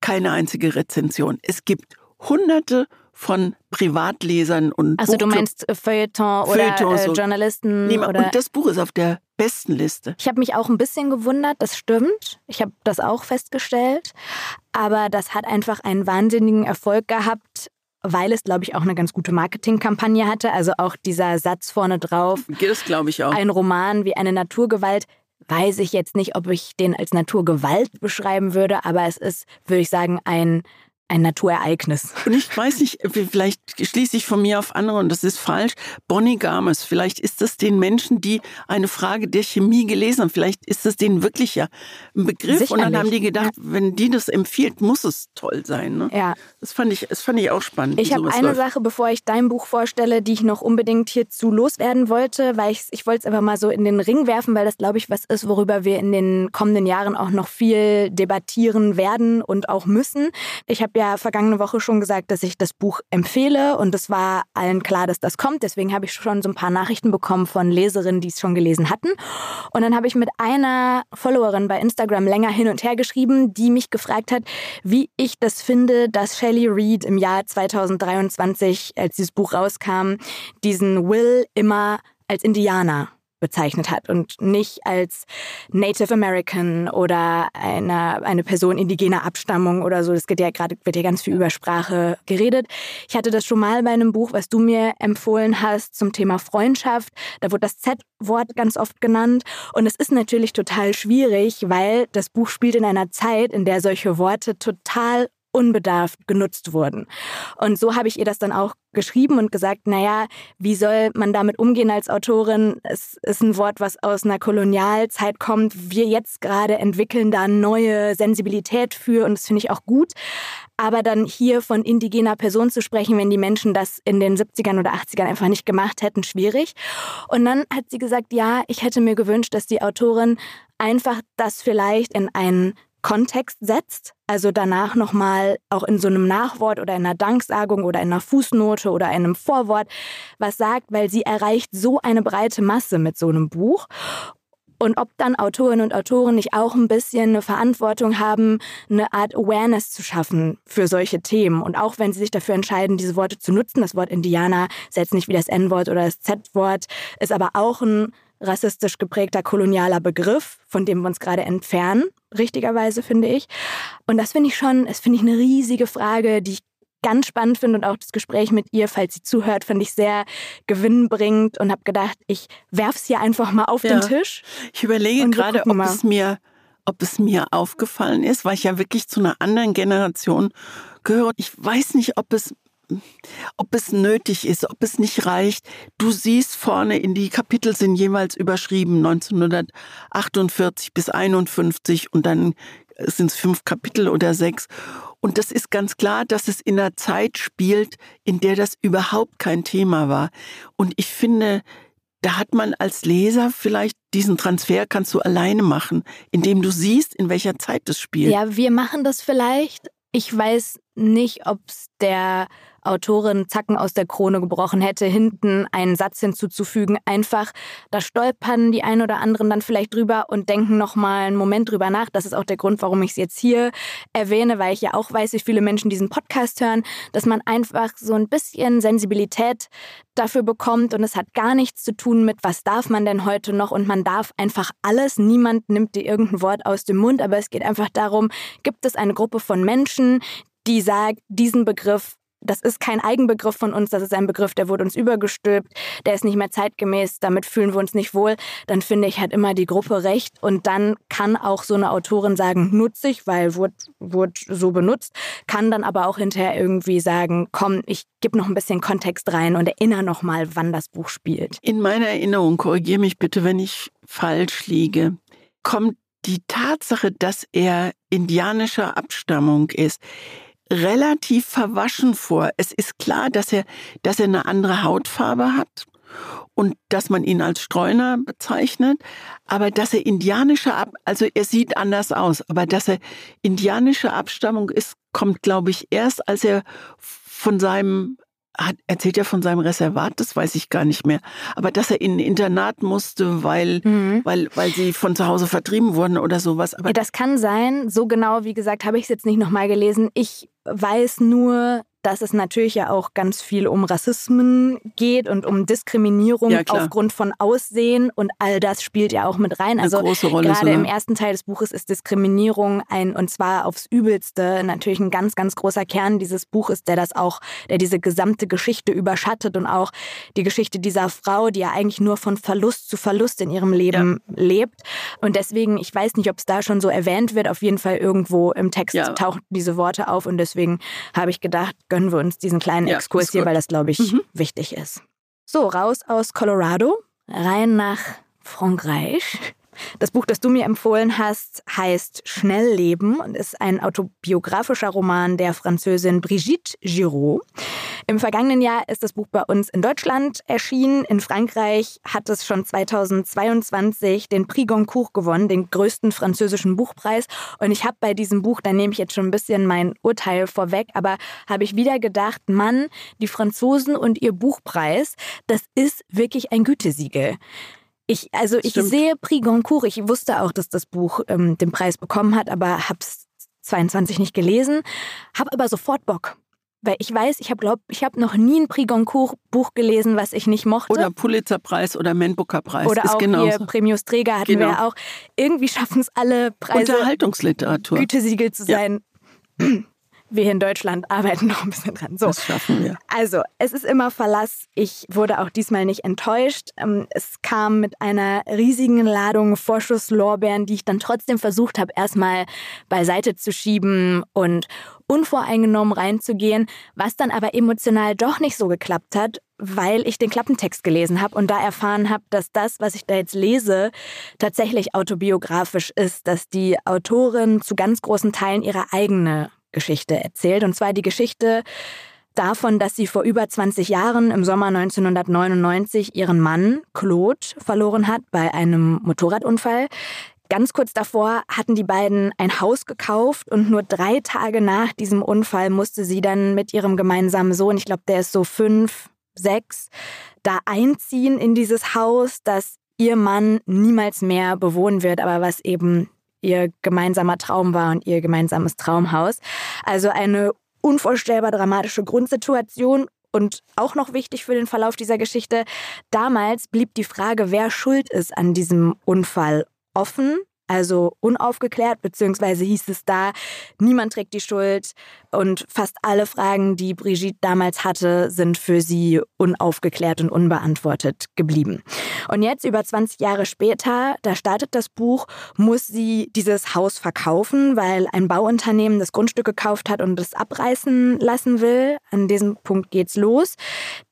keine einzige Rezension. Es gibt hunderte von Privatlesern und Also du meinst äh, Feuilleton oder Feuilleton, äh, Journalisten? Nee, oder und das Buch ist auf der besten Liste. Ich habe mich auch ein bisschen gewundert, das stimmt. Ich habe das auch festgestellt. Aber das hat einfach einen wahnsinnigen Erfolg gehabt weil es, glaube ich, auch eine ganz gute Marketingkampagne hatte. Also auch dieser Satz vorne drauf. Das glaube ich auch. Ein Roman wie eine Naturgewalt. weiß ich jetzt nicht, ob ich den als Naturgewalt beschreiben würde, aber es ist, würde ich sagen, ein ein Naturereignis. Und ich weiß nicht, vielleicht schließe ich von mir auf andere und das ist falsch. Bonnie Games, vielleicht ist das den Menschen, die eine Frage der Chemie gelesen haben, vielleicht ist das denen wirklich ja ein Begriff Sicherlich. und dann haben die gedacht, wenn die das empfiehlt, muss es toll sein. Ne? Ja. Das fand ich, das fand ich auch spannend. Ich habe eine läuft. Sache, bevor ich dein Buch vorstelle, die ich noch unbedingt hierzu loswerden wollte, weil ich, ich wollte es einfach mal so in den Ring werfen, weil das, glaube ich, was ist, worüber wir in den kommenden Jahren auch noch viel debattieren werden und auch müssen. Ich habe ja vergangene Woche schon gesagt, dass ich das Buch empfehle und es war allen klar, dass das kommt. Deswegen habe ich schon so ein paar Nachrichten bekommen von Leserinnen, die es schon gelesen hatten. Und dann habe ich mit einer Followerin bei Instagram länger hin und her geschrieben, die mich gefragt hat, wie ich das finde, dass Shelley Reed im Jahr 2023, als dieses Buch rauskam, diesen Will immer als Indianer bezeichnet hat und nicht als Native American oder eine, eine Person indigener Abstammung oder so. Das geht ja gerade, wird ja ganz viel über Sprache geredet. Ich hatte das schon mal bei einem Buch, was du mir empfohlen hast zum Thema Freundschaft. Da wurde das Z-Wort ganz oft genannt. Und es ist natürlich total schwierig, weil das Buch spielt in einer Zeit, in der solche Worte total unbedarft genutzt wurden. Und so habe ich ihr das dann auch geschrieben und gesagt, naja, wie soll man damit umgehen als Autorin? Es ist ein Wort, was aus einer Kolonialzeit kommt. Wir jetzt gerade entwickeln da neue Sensibilität für und das finde ich auch gut. Aber dann hier von indigener Person zu sprechen, wenn die Menschen das in den 70ern oder 80ern einfach nicht gemacht hätten, schwierig. Und dann hat sie gesagt, ja, ich hätte mir gewünscht, dass die Autorin einfach das vielleicht in einen Kontext setzt, also danach nochmal auch in so einem Nachwort oder in einer Danksagung oder in einer Fußnote oder in einem Vorwort was sagt, weil sie erreicht so eine breite Masse mit so einem Buch. Und ob dann Autorinnen und Autoren nicht auch ein bisschen eine Verantwortung haben, eine Art Awareness zu schaffen für solche Themen. Und auch wenn sie sich dafür entscheiden, diese Worte zu nutzen, das Wort Indianer ist jetzt nicht wie das N-Wort oder das Z-Wort, ist aber auch ein rassistisch geprägter kolonialer Begriff, von dem wir uns gerade entfernen, richtigerweise finde ich. Und das finde ich schon, das finde ich eine riesige Frage, die ich ganz spannend finde und auch das Gespräch mit ihr, falls sie zuhört, fand ich sehr gewinnbringend und habe gedacht, ich werfe es hier einfach mal auf ja. den Tisch. Ich überlege gerade, ob es mir ob es mir aufgefallen ist, weil ich ja wirklich zu einer anderen Generation gehöre. Ich weiß nicht, ob es ob es nötig ist, ob es nicht reicht. Du siehst vorne in die Kapitel sind jeweils überschrieben 1948 bis 51 und dann sind es fünf Kapitel oder sechs. Und das ist ganz klar, dass es in einer Zeit spielt, in der das überhaupt kein Thema war. Und ich finde, da hat man als Leser vielleicht diesen Transfer kannst du alleine machen, indem du siehst, in welcher Zeit das spielt. Ja, wir machen das vielleicht. Ich weiß nicht, ob es der Autorin Zacken aus der Krone gebrochen hätte, hinten einen Satz hinzuzufügen. Einfach, da stolpern die einen oder anderen dann vielleicht drüber und denken nochmal einen Moment drüber nach. Das ist auch der Grund, warum ich es jetzt hier erwähne, weil ich ja auch weiß, wie viele Menschen diesen Podcast hören, dass man einfach so ein bisschen Sensibilität dafür bekommt und es hat gar nichts zu tun mit, was darf man denn heute noch und man darf einfach alles. Niemand nimmt dir irgendein Wort aus dem Mund, aber es geht einfach darum, gibt es eine Gruppe von Menschen, die sagt, diesen Begriff das ist kein Eigenbegriff von uns, das ist ein Begriff, der wurde uns übergestülpt, der ist nicht mehr zeitgemäß, damit fühlen wir uns nicht wohl, dann finde ich, hat immer die Gruppe recht und dann kann auch so eine Autorin sagen, nutze ich, weil wurde, so benutzt, kann dann aber auch hinterher irgendwie sagen, komm, ich gebe noch ein bisschen Kontext rein und erinnere noch mal, wann das Buch spielt. In meiner Erinnerung, korrigiere mich bitte, wenn ich falsch liege, kommt die Tatsache, dass er indianischer Abstammung ist, relativ verwaschen vor. Es ist klar, dass er, dass er eine andere Hautfarbe hat und dass man ihn als Streuner bezeichnet, aber dass er indianische Ab also er sieht anders aus, aber dass er indianische Abstammung ist, kommt glaube ich erst, als er von seinem hat, erzählt ja von seinem Reservat, das weiß ich gar nicht mehr. Aber dass er in ein Internat musste, weil, mhm. weil, weil sie von zu Hause vertrieben wurden oder sowas. Aber das kann sein. So genau, wie gesagt, habe ich es jetzt nicht nochmal gelesen. Ich weiß nur, dass es natürlich ja auch ganz viel um Rassismen geht und um Diskriminierung ja, aufgrund von Aussehen und all das spielt ja auch mit rein. Also gerade im ersten Teil des Buches ist Diskriminierung ein und zwar aufs Übelste natürlich ein ganz, ganz großer Kern dieses Buches, der das auch, der diese gesamte Geschichte überschattet und auch die Geschichte dieser Frau, die ja eigentlich nur von Verlust zu Verlust in ihrem Leben ja. lebt. Und deswegen, ich weiß nicht, ob es da schon so erwähnt wird, auf jeden Fall irgendwo im Text ja. tauchen diese Worte auf und deswegen habe ich gedacht, gönnen wir uns diesen kleinen ja, Exkurs hier, weil das, glaube ich, mhm. wichtig ist. So, raus aus Colorado, rein nach Frankreich. Das Buch, das du mir empfohlen hast, heißt Schnellleben und ist ein autobiografischer Roman der Französin Brigitte Giraud. Im vergangenen Jahr ist das Buch bei uns in Deutschland erschienen. In Frankreich hat es schon 2022 den Prix Goncourt gewonnen, den größten französischen Buchpreis. Und ich habe bei diesem Buch, da nehme ich jetzt schon ein bisschen mein Urteil vorweg, aber habe ich wieder gedacht, Mann, die Franzosen und ihr Buchpreis, das ist wirklich ein Gütesiegel. Ich, also ich Stimmt. sehe Prix Goncourt. Ich wusste auch, dass das Buch ähm, den Preis bekommen hat, aber habe es 22 nicht gelesen. Habe aber sofort Bock. Weil ich weiß, ich habe glaube, ich habe noch nie ein Prix Goncourt Buch gelesen, was ich nicht mochte. Oder Pulitzerpreis oder Man Booker Preis. Oder ist auch genauso. hier Premius Träger hatten genau. wir auch. Irgendwie schaffen es alle Preise. Unterhaltungsliteratur. Gütesiegel zu sein. Ja. Wir in Deutschland arbeiten noch ein bisschen dran. So. Das schaffen wir. Also, es ist immer Verlass. Ich wurde auch diesmal nicht enttäuscht. Ähm, es kam mit einer riesigen Ladung Vorschusslorbeeren, die ich dann trotzdem versucht habe, erstmal beiseite zu schieben und unvoreingenommen reinzugehen, was dann aber emotional doch nicht so geklappt hat, weil ich den Klappentext gelesen habe und da erfahren habe, dass das, was ich da jetzt lese, tatsächlich autobiografisch ist, dass die Autorin zu ganz großen Teilen ihre eigene Geschichte erzählt. Und zwar die Geschichte davon, dass sie vor über 20 Jahren im Sommer 1999 ihren Mann Claude verloren hat bei einem Motorradunfall. Ganz kurz davor hatten die beiden ein Haus gekauft und nur drei Tage nach diesem Unfall musste sie dann mit ihrem gemeinsamen Sohn, ich glaube, der ist so fünf, sechs, da einziehen in dieses Haus, das ihr Mann niemals mehr bewohnen wird, aber was eben ihr gemeinsamer Traum war und ihr gemeinsames Traumhaus. Also eine unvorstellbar dramatische Grundsituation und auch noch wichtig für den Verlauf dieser Geschichte, damals blieb die Frage, wer schuld ist an diesem Unfall offen also unaufgeklärt, beziehungsweise hieß es da, niemand trägt die Schuld und fast alle Fragen, die Brigitte damals hatte, sind für sie unaufgeklärt und unbeantwortet geblieben. Und jetzt, über 20 Jahre später, da startet das Buch, muss sie dieses Haus verkaufen, weil ein Bauunternehmen das Grundstück gekauft hat und es abreißen lassen will. An diesem Punkt geht's los.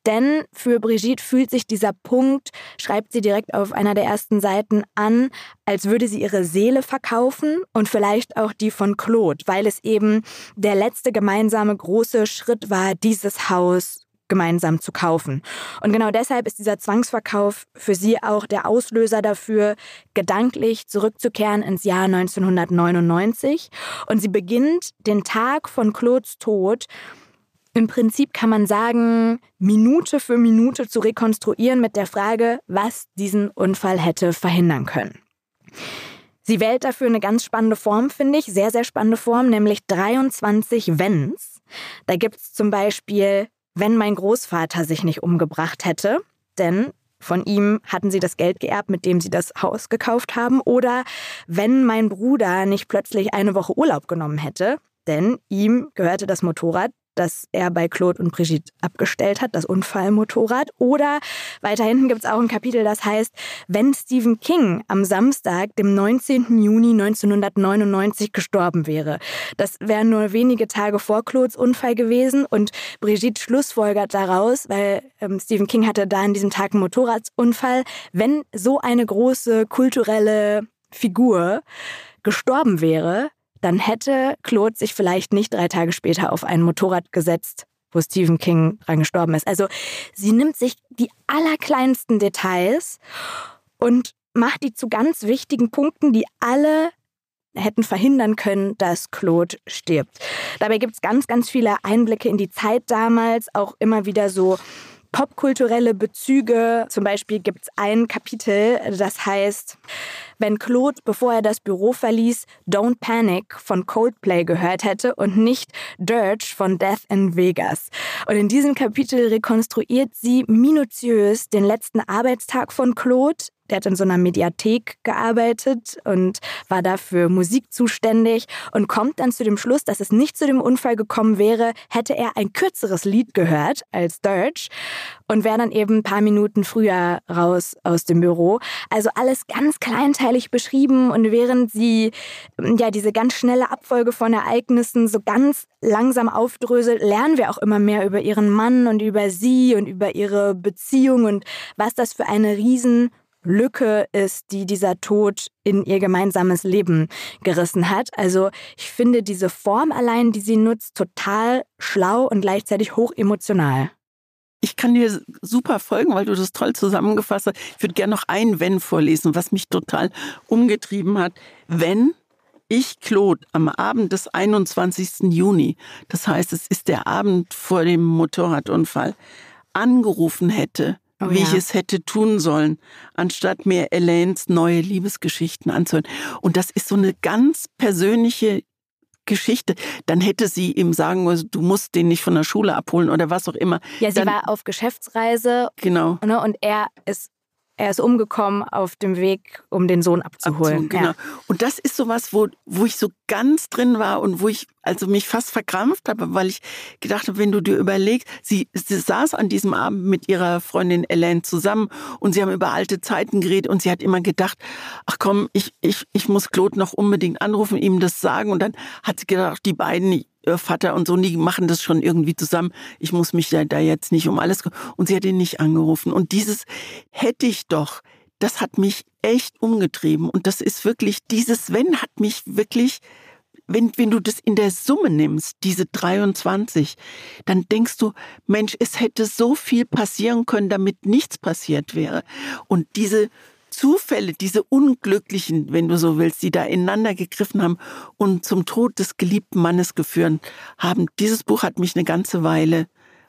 Denn für Brigitte fühlt sich dieser Punkt, schreibt sie direkt auf einer der ersten Seiten an, als würde sie ihre Seele verkaufen und vielleicht auch die von Claude, weil es eben der letzte gemeinsame große Schritt war, dieses Haus gemeinsam zu kaufen. Und genau deshalb ist dieser Zwangsverkauf für sie auch der Auslöser dafür, gedanklich zurückzukehren ins Jahr 1999. Und sie beginnt den Tag von Claudes Tod im Prinzip kann man sagen, Minute für Minute zu rekonstruieren mit der Frage, was diesen Unfall hätte verhindern können. Sie wählt dafür eine ganz spannende Form, finde ich, sehr, sehr spannende Form, nämlich 23 Wenns. Da gibt es zum Beispiel, wenn mein Großvater sich nicht umgebracht hätte, denn von ihm hatten sie das Geld geerbt, mit dem sie das Haus gekauft haben, oder wenn mein Bruder nicht plötzlich eine Woche Urlaub genommen hätte, denn ihm gehörte das Motorrad, das er bei Claude und Brigitte abgestellt hat, das Unfallmotorrad. Oder weiter hinten gibt es auch ein Kapitel, das heißt, wenn Stephen King am Samstag, dem 19. Juni 1999 gestorben wäre. Das wären nur wenige Tage vor Claudes Unfall gewesen und Brigitte schlussfolgert daraus, weil ähm, Stephen King hatte da an diesem Tag einen Motorradunfall, wenn so eine große kulturelle Figur gestorben wäre, dann hätte Claude sich vielleicht nicht drei Tage später auf ein Motorrad gesetzt, wo Stephen King dran gestorben ist. Also sie nimmt sich die allerkleinsten Details und macht die zu ganz wichtigen Punkten, die alle hätten verhindern können, dass Claude stirbt. Dabei gibt es ganz, ganz viele Einblicke in die Zeit damals, auch immer wieder so popkulturelle Bezüge. Zum Beispiel gibt es ein Kapitel, das heißt wenn Claude, bevor er das Büro verließ, Don't Panic von Coldplay gehört hätte und nicht Dirge von Death in Vegas. Und in diesem Kapitel rekonstruiert sie minutiös den letzten Arbeitstag von Claude, der hat in so einer Mediathek gearbeitet und war da für Musik zuständig und kommt dann zu dem Schluss, dass es nicht zu dem Unfall gekommen wäre, hätte er ein kürzeres Lied gehört als Dirge und wäre dann eben ein paar Minuten früher raus aus dem Büro. Also alles ganz kleinteilig beschrieben und während sie ja diese ganz schnelle Abfolge von Ereignissen so ganz langsam aufdröselt, lernen wir auch immer mehr über ihren Mann und über sie und über ihre Beziehung und was das für eine riesen Lücke ist, die dieser Tod in ihr gemeinsames Leben gerissen hat. Also ich finde diese Form allein, die sie nutzt, total schlau und gleichzeitig hoch emotional. Ich kann dir super folgen, weil du das toll zusammengefasst hast. Ich würde gerne noch ein Wenn vorlesen, was mich total umgetrieben hat. Wenn ich Claude am Abend des 21. Juni, das heißt, es ist der Abend vor dem Motorradunfall, angerufen hätte, oh, wie ja. ich es hätte tun sollen, anstatt mir Elaines neue Liebesgeschichten anzuhören. Und das ist so eine ganz persönliche Geschichte, dann hätte sie ihm sagen müssen, du musst den nicht von der Schule abholen oder was auch immer. Ja, sie dann, war auf Geschäftsreise. Genau. Ne, und er ist er ist umgekommen auf dem Weg, um den Sohn abzuholen. Abzu, genau. Ja. Und das ist sowas, wo, wo ich so ganz drin war und wo ich also mich fast verkrampft habe, weil ich gedacht habe, wenn du dir überlegst, sie, sie saß an diesem Abend mit ihrer Freundin Elaine zusammen und sie haben über alte Zeiten geredet und sie hat immer gedacht, ach komm, ich, ich, ich muss Claude noch unbedingt anrufen, ihm das sagen. Und dann hat sie gedacht, die beiden, Vater und Sohn, die machen das schon irgendwie zusammen. Ich muss mich da, da jetzt nicht um alles. Und sie hat ihn nicht angerufen. Und dieses hätte ich doch, das hat mich echt umgetrieben. Und das ist wirklich, dieses Wenn hat mich wirklich, wenn, wenn du das in der Summe nimmst, diese 23, dann denkst du, Mensch, es hätte so viel passieren können, damit nichts passiert wäre. Und diese Zufälle, diese unglücklichen, wenn du so willst, die da ineinander gegriffen haben und zum Tod des geliebten Mannes geführt haben. Dieses Buch hat mich eine ganze Weile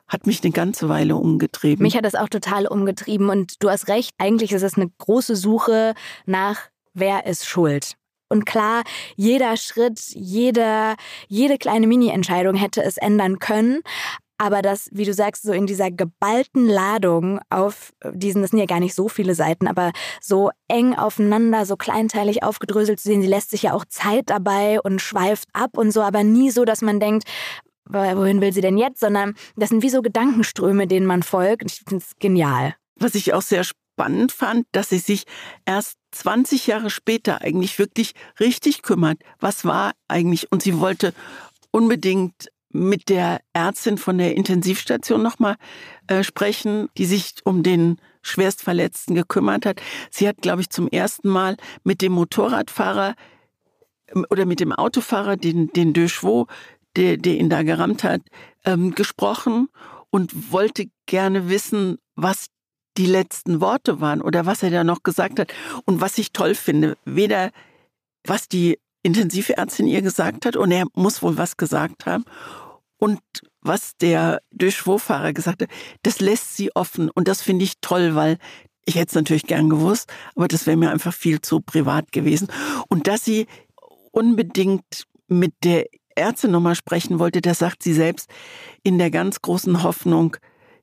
hat mich eine ganze Weile umgetrieben. Mich hat das auch total umgetrieben und du hast recht, eigentlich ist es eine große Suche nach wer ist schuld. Und klar, jeder Schritt, jede, jede kleine Mini-Entscheidung hätte es ändern können aber das, wie du sagst, so in dieser geballten Ladung auf diesen, das sind ja gar nicht so viele Seiten, aber so eng aufeinander, so kleinteilig aufgedröselt zu sehen, sie lässt sich ja auch Zeit dabei und schweift ab und so, aber nie so, dass man denkt, wohin will sie denn jetzt, sondern das sind wie so Gedankenströme, denen man folgt. Ich finde es genial. Was ich auch sehr spannend fand, dass sie sich erst 20 Jahre später eigentlich wirklich richtig kümmert. Was war eigentlich? Und sie wollte unbedingt mit der Ärztin von der Intensivstation nochmal äh, sprechen, die sich um den Schwerstverletzten gekümmert hat. Sie hat, glaube ich, zum ersten Mal mit dem Motorradfahrer ähm, oder mit dem Autofahrer, den, den De Chevaux, der, der ihn da gerammt hat, ähm, gesprochen und wollte gerne wissen, was die letzten Worte waren oder was er da noch gesagt hat. Und was ich toll finde, weder was die Intensivärztin ihr gesagt hat und er muss wohl was gesagt haben. Und was der Durchwurffahrer gesagt hat, das lässt sie offen und das finde ich toll, weil ich hätte es natürlich gern gewusst, aber das wäre mir einfach viel zu privat gewesen. Und dass sie unbedingt mit der Ärztin nochmal sprechen wollte, das sagt sie selbst in der ganz großen Hoffnung,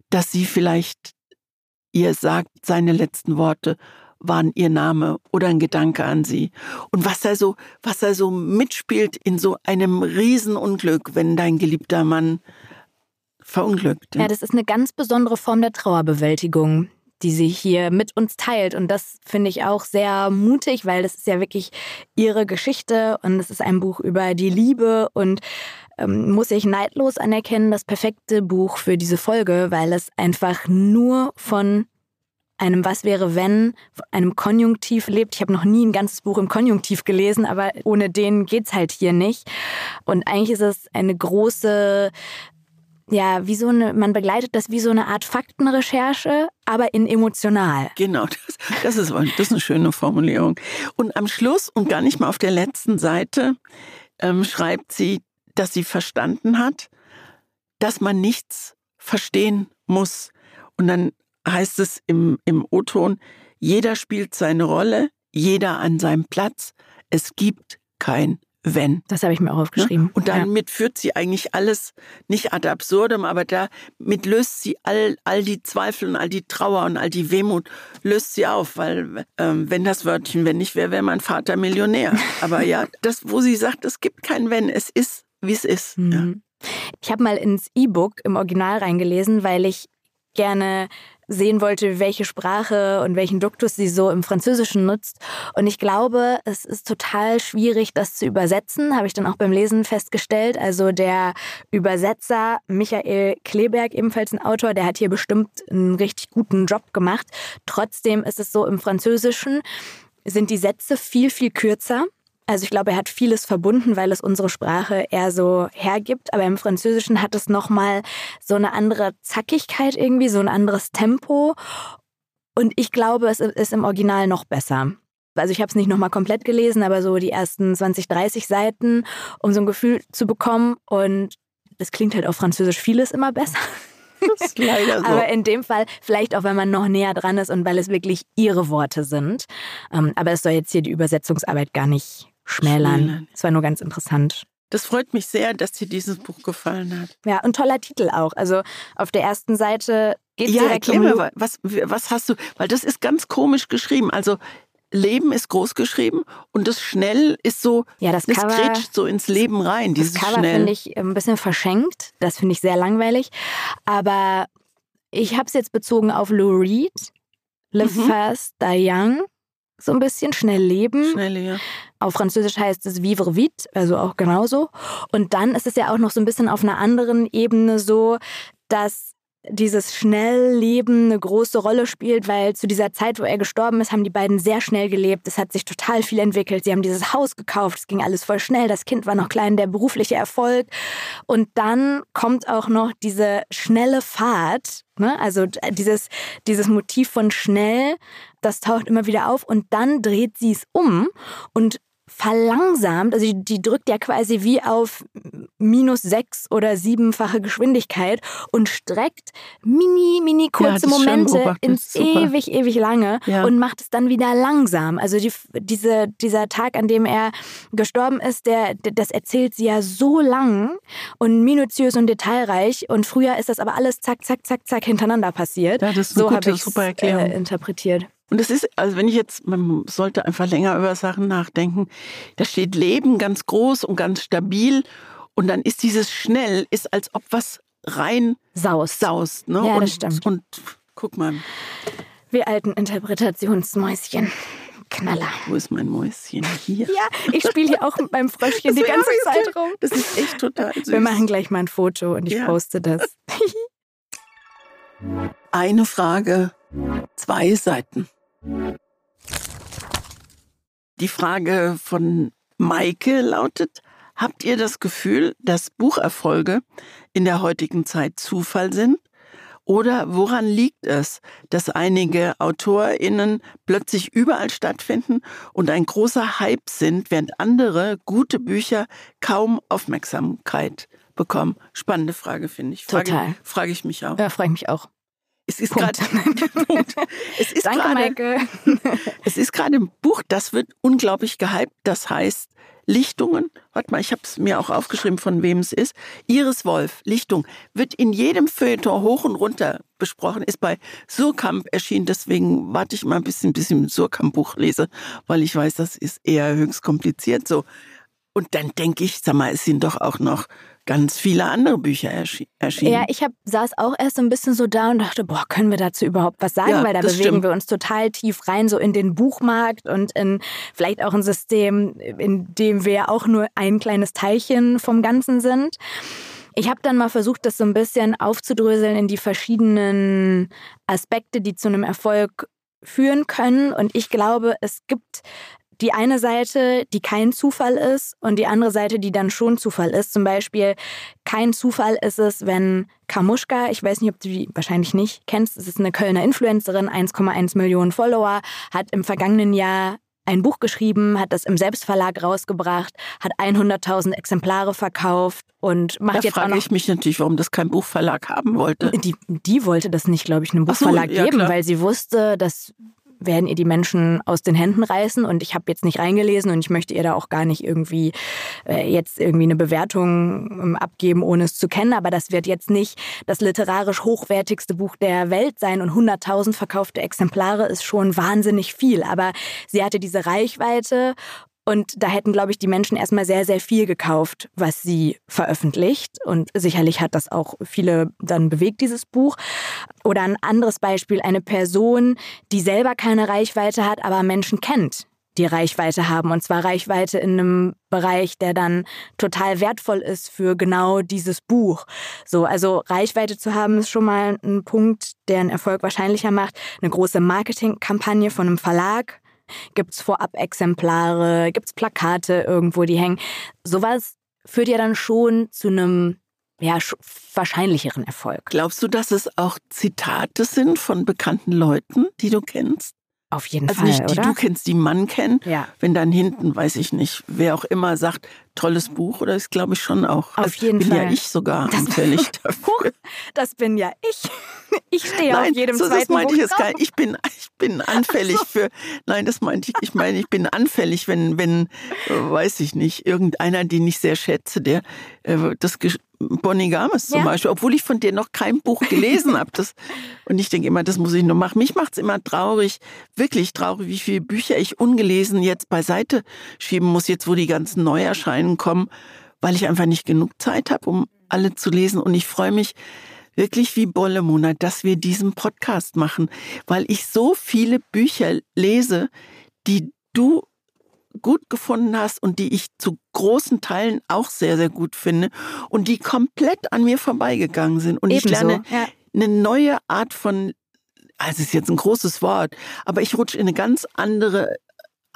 dass sie vielleicht ihr sagt seine letzten Worte waren ihr Name oder ein Gedanke an sie. Und was da so, was da so mitspielt in so einem Riesenunglück, wenn dein geliebter Mann verunglückt. Ja, das ist eine ganz besondere Form der Trauerbewältigung, die sie hier mit uns teilt. Und das finde ich auch sehr mutig, weil das ist ja wirklich ihre Geschichte und es ist ein Buch über die Liebe und ähm, muss ich neidlos anerkennen, das perfekte Buch für diese Folge, weil es einfach nur von einem Was wäre wenn, einem Konjunktiv lebt. Ich habe noch nie ein ganzes Buch im Konjunktiv gelesen, aber ohne den geht's halt hier nicht. Und eigentlich ist es eine große ja, wie so eine, man begleitet das wie so eine Art Faktenrecherche, aber in emotional. Genau, das, das, ist, das ist eine schöne Formulierung. Und am Schluss und gar nicht mal auf der letzten Seite ähm, schreibt sie, dass sie verstanden hat, dass man nichts verstehen muss. Und dann heißt es im, im O-Ton, jeder spielt seine Rolle, jeder an seinem Platz. Es gibt kein wenn. Das habe ich mir auch aufgeschrieben. Ne? Und damit ja. führt sie eigentlich alles nicht ad absurdum, aber damit löst sie all, all die Zweifel und all die Trauer und all die Wehmut, löst sie auf, weil ähm, wenn das Wörtchen wenn nicht wäre, wäre mein Vater Millionär. Aber ja, das, wo sie sagt, es gibt kein wenn, es ist, wie es ist. Mhm. Ja. Ich habe mal ins E-Book im Original reingelesen, weil ich gerne sehen wollte, welche Sprache und welchen Duktus sie so im Französischen nutzt. Und ich glaube, es ist total schwierig, das zu übersetzen, habe ich dann auch beim Lesen festgestellt. Also der Übersetzer Michael Kleberg, ebenfalls ein Autor, der hat hier bestimmt einen richtig guten Job gemacht. Trotzdem ist es so, im Französischen sind die Sätze viel, viel kürzer. Also ich glaube, er hat vieles verbunden, weil es unsere Sprache eher so hergibt. Aber im Französischen hat es nochmal so eine andere Zackigkeit irgendwie, so ein anderes Tempo. Und ich glaube, es ist im Original noch besser. Also ich habe es nicht nochmal komplett gelesen, aber so die ersten 20, 30 Seiten, um so ein Gefühl zu bekommen. Und das klingt halt auf Französisch vieles immer besser. Das ist leider so. Aber in dem Fall vielleicht auch, wenn man noch näher dran ist und weil es wirklich ihre Worte sind. Ähm, aber es soll jetzt hier die Übersetzungsarbeit gar nicht schmälern. Es war nur ganz interessant. Das freut mich sehr, dass dir dieses Buch gefallen hat. Ja, und toller Titel auch. Also auf der ersten Seite geht es ja, direkt um... Mir, was, was hast du... Weil das ist ganz komisch geschrieben. Also Leben ist groß geschrieben und das schnell ist so, ja, das, das Cover, so ins Leben rein. Dieses das Cover finde ich ein bisschen verschenkt. Das finde ich sehr langweilig. Aber ich habe es jetzt bezogen auf Lou Reed, Le mhm. Fast Die Young so ein bisschen, schnell leben. Schnell, ja. Auf Französisch heißt es vivre vite, also auch genauso. Und dann ist es ja auch noch so ein bisschen auf einer anderen Ebene so, dass dieses Schnellleben eine große Rolle spielt, weil zu dieser Zeit, wo er gestorben ist, haben die beiden sehr schnell gelebt. Es hat sich total viel entwickelt. Sie haben dieses Haus gekauft, es ging alles voll schnell. Das Kind war noch klein, der berufliche Erfolg. Und dann kommt auch noch diese schnelle Fahrt, ne? also dieses, dieses Motiv von schnell, das taucht immer wieder auf und dann dreht sie es um und verlangsamt, also die, die, drückt ja quasi wie auf minus sechs oder siebenfache Geschwindigkeit und streckt mini, mini kurze ja, Momente ins ewig, ewig lange ja. und macht es dann wieder langsam. Also die, diese, dieser Tag, an dem er gestorben ist, der, das erzählt sie ja so lang und minutiös und detailreich und früher ist das aber alles zack, zack, zack, zack hintereinander passiert. Ja, das ist so habe ich es äh, interpretiert. Und es ist, also wenn ich jetzt, man sollte einfach länger über Sachen nachdenken, da steht Leben ganz groß und ganz stabil und dann ist dieses schnell, ist als ob was rein saust. saust ne? Ja, und, das stimmt. Und guck mal. Wir alten Interpretationsmäuschen. Knaller. Wo ist mein Mäuschen? Hier. Ja, ich spiele hier auch mit meinem Fröschchen die ganze Zeit rum. Das ist echt total süß. Wir machen gleich mal ein Foto und ich ja. poste das. Eine Frage, zwei Seiten. Die Frage von Maike lautet, habt ihr das Gefühl, dass Bucherfolge in der heutigen Zeit Zufall sind? Oder woran liegt es, dass einige AutorInnen plötzlich überall stattfinden und ein großer Hype sind, während andere gute Bücher kaum Aufmerksamkeit bekommen? Spannende Frage, finde ich. Frage, Total. Frage ich mich auch. Ja, frage ich mich auch. Es ist gerade es ist Danke, grade, Maike. es ist gerade ein Buch, das wird unglaublich gehypt. Das heißt Lichtungen. Warte mal, ich habe es mir auch aufgeschrieben, von wem es ist. Iris Wolf, Lichtung, wird in jedem Feuilleton hoch und runter besprochen, ist bei Surkamp erschienen. Deswegen warte ich mal ein bisschen, bis ich ein Surkamp-Buch lese, weil ich weiß, das ist eher höchst kompliziert so. Und dann denke ich, sag mal, es sind doch auch noch ganz viele andere Bücher erschienen. Ja, ich hab, saß auch erst so ein bisschen so da und dachte, boah, können wir dazu überhaupt was sagen? Ja, Weil da bewegen stimmt. wir uns total tief rein, so in den Buchmarkt und in vielleicht auch ein System, in dem wir auch nur ein kleines Teilchen vom Ganzen sind. Ich habe dann mal versucht, das so ein bisschen aufzudröseln in die verschiedenen Aspekte, die zu einem Erfolg führen können. Und ich glaube, es gibt die eine Seite, die kein Zufall ist und die andere Seite, die dann schon Zufall ist. Zum Beispiel, kein Zufall ist es, wenn Kamuschka, ich weiß nicht, ob du die wahrscheinlich nicht kennst, es ist eine Kölner Influencerin, 1,1 Millionen Follower, hat im vergangenen Jahr ein Buch geschrieben, hat das im Selbstverlag rausgebracht, hat 100.000 Exemplare verkauft und macht da jetzt frage auch noch, ich mich natürlich, warum das kein Buchverlag haben wollte. Die, die wollte das nicht, glaube ich, einem Buchverlag so, ja, geben, klar. weil sie wusste, dass werden ihr die Menschen aus den Händen reißen. Und ich habe jetzt nicht reingelesen und ich möchte ihr da auch gar nicht irgendwie äh, jetzt irgendwie eine Bewertung ähm, abgeben, ohne es zu kennen. Aber das wird jetzt nicht das literarisch hochwertigste Buch der Welt sein. Und 100.000 verkaufte Exemplare ist schon wahnsinnig viel. Aber sie hatte diese Reichweite und da hätten, glaube ich, die Menschen erstmal sehr, sehr viel gekauft, was sie veröffentlicht. Und sicherlich hat das auch viele dann bewegt, dieses Buch. Oder ein anderes Beispiel, eine Person, die selber keine Reichweite hat, aber Menschen kennt, die Reichweite haben. Und zwar Reichweite in einem Bereich, der dann total wertvoll ist für genau dieses Buch. So, also Reichweite zu haben ist schon mal ein Punkt, der einen Erfolg wahrscheinlicher macht. Eine große Marketingkampagne von einem Verlag Gibt es Vorab-Exemplare? Gibt es Plakate irgendwo, die hängen? Sowas führt ja dann schon zu einem ja, wahrscheinlicheren Erfolg. Glaubst du, dass es auch Zitate sind von bekannten Leuten, die du kennst? Auf jeden also Fall. Nicht die oder? du kennst, die Mann kennen. Ja. Wenn dann hinten, weiß ich nicht, wer auch immer sagt, tolles Buch, oder ist, glaube ich, schon auch. Auf also jeden bin Fall. ja ich sogar Das- anfällig dafür. Das bin ja ich. Ich stehe Nein, auf jedem so, das zweiten meinte ich Buch jetzt gar nicht. Ich bin, ich bin anfällig für, nein, das meinte ich, ich meine, ich bin anfällig, wenn, wenn, äh, weiß ich nicht, irgendeiner, den ich sehr schätze, der, äh, das Bonnie Games zum Ja. Beispiel, obwohl ich von dir noch kein Buch gelesen habe. Das, und ich denke immer, das muss ich noch machen. Mich macht's immer traurig, wirklich traurig, wie viele Bücher ich ungelesen jetzt beiseite schieben muss, jetzt wo die ganzen Neuerscheinen kommen, weil ich einfach nicht genug Zeit habe, um alle zu lesen. Und ich freue mich wirklich wie Bolle, Mona, dass wir diesen Podcast machen, weil ich so viele Bücher lese, die du gut gefunden hast und die ich zu großen Teilen auch sehr, sehr gut finde und die komplett an mir vorbeigegangen sind. Und ich Ebenso. lerne Ja. eine neue Art von, also ist jetzt ein großes Wort, aber ich rutsche in eine ganz andere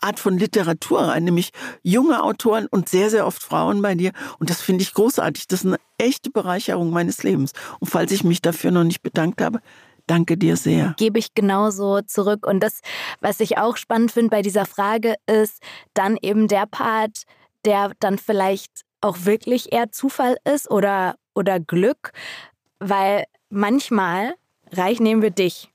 Art von Literatur rein, nämlich junge Autoren und sehr, sehr oft Frauen bei dir. Und das finde ich großartig. Das ist eine echte Bereicherung meines Lebens. Und falls ich mich dafür noch nicht bedankt habe, danke dir sehr. Gebe ich genauso zurück. Und das, was ich auch spannend finde bei dieser Frage, ist dann eben der Part, der dann vielleicht auch wirklich eher Zufall ist oder, oder Glück, weil manchmal reich nehmen wir dich.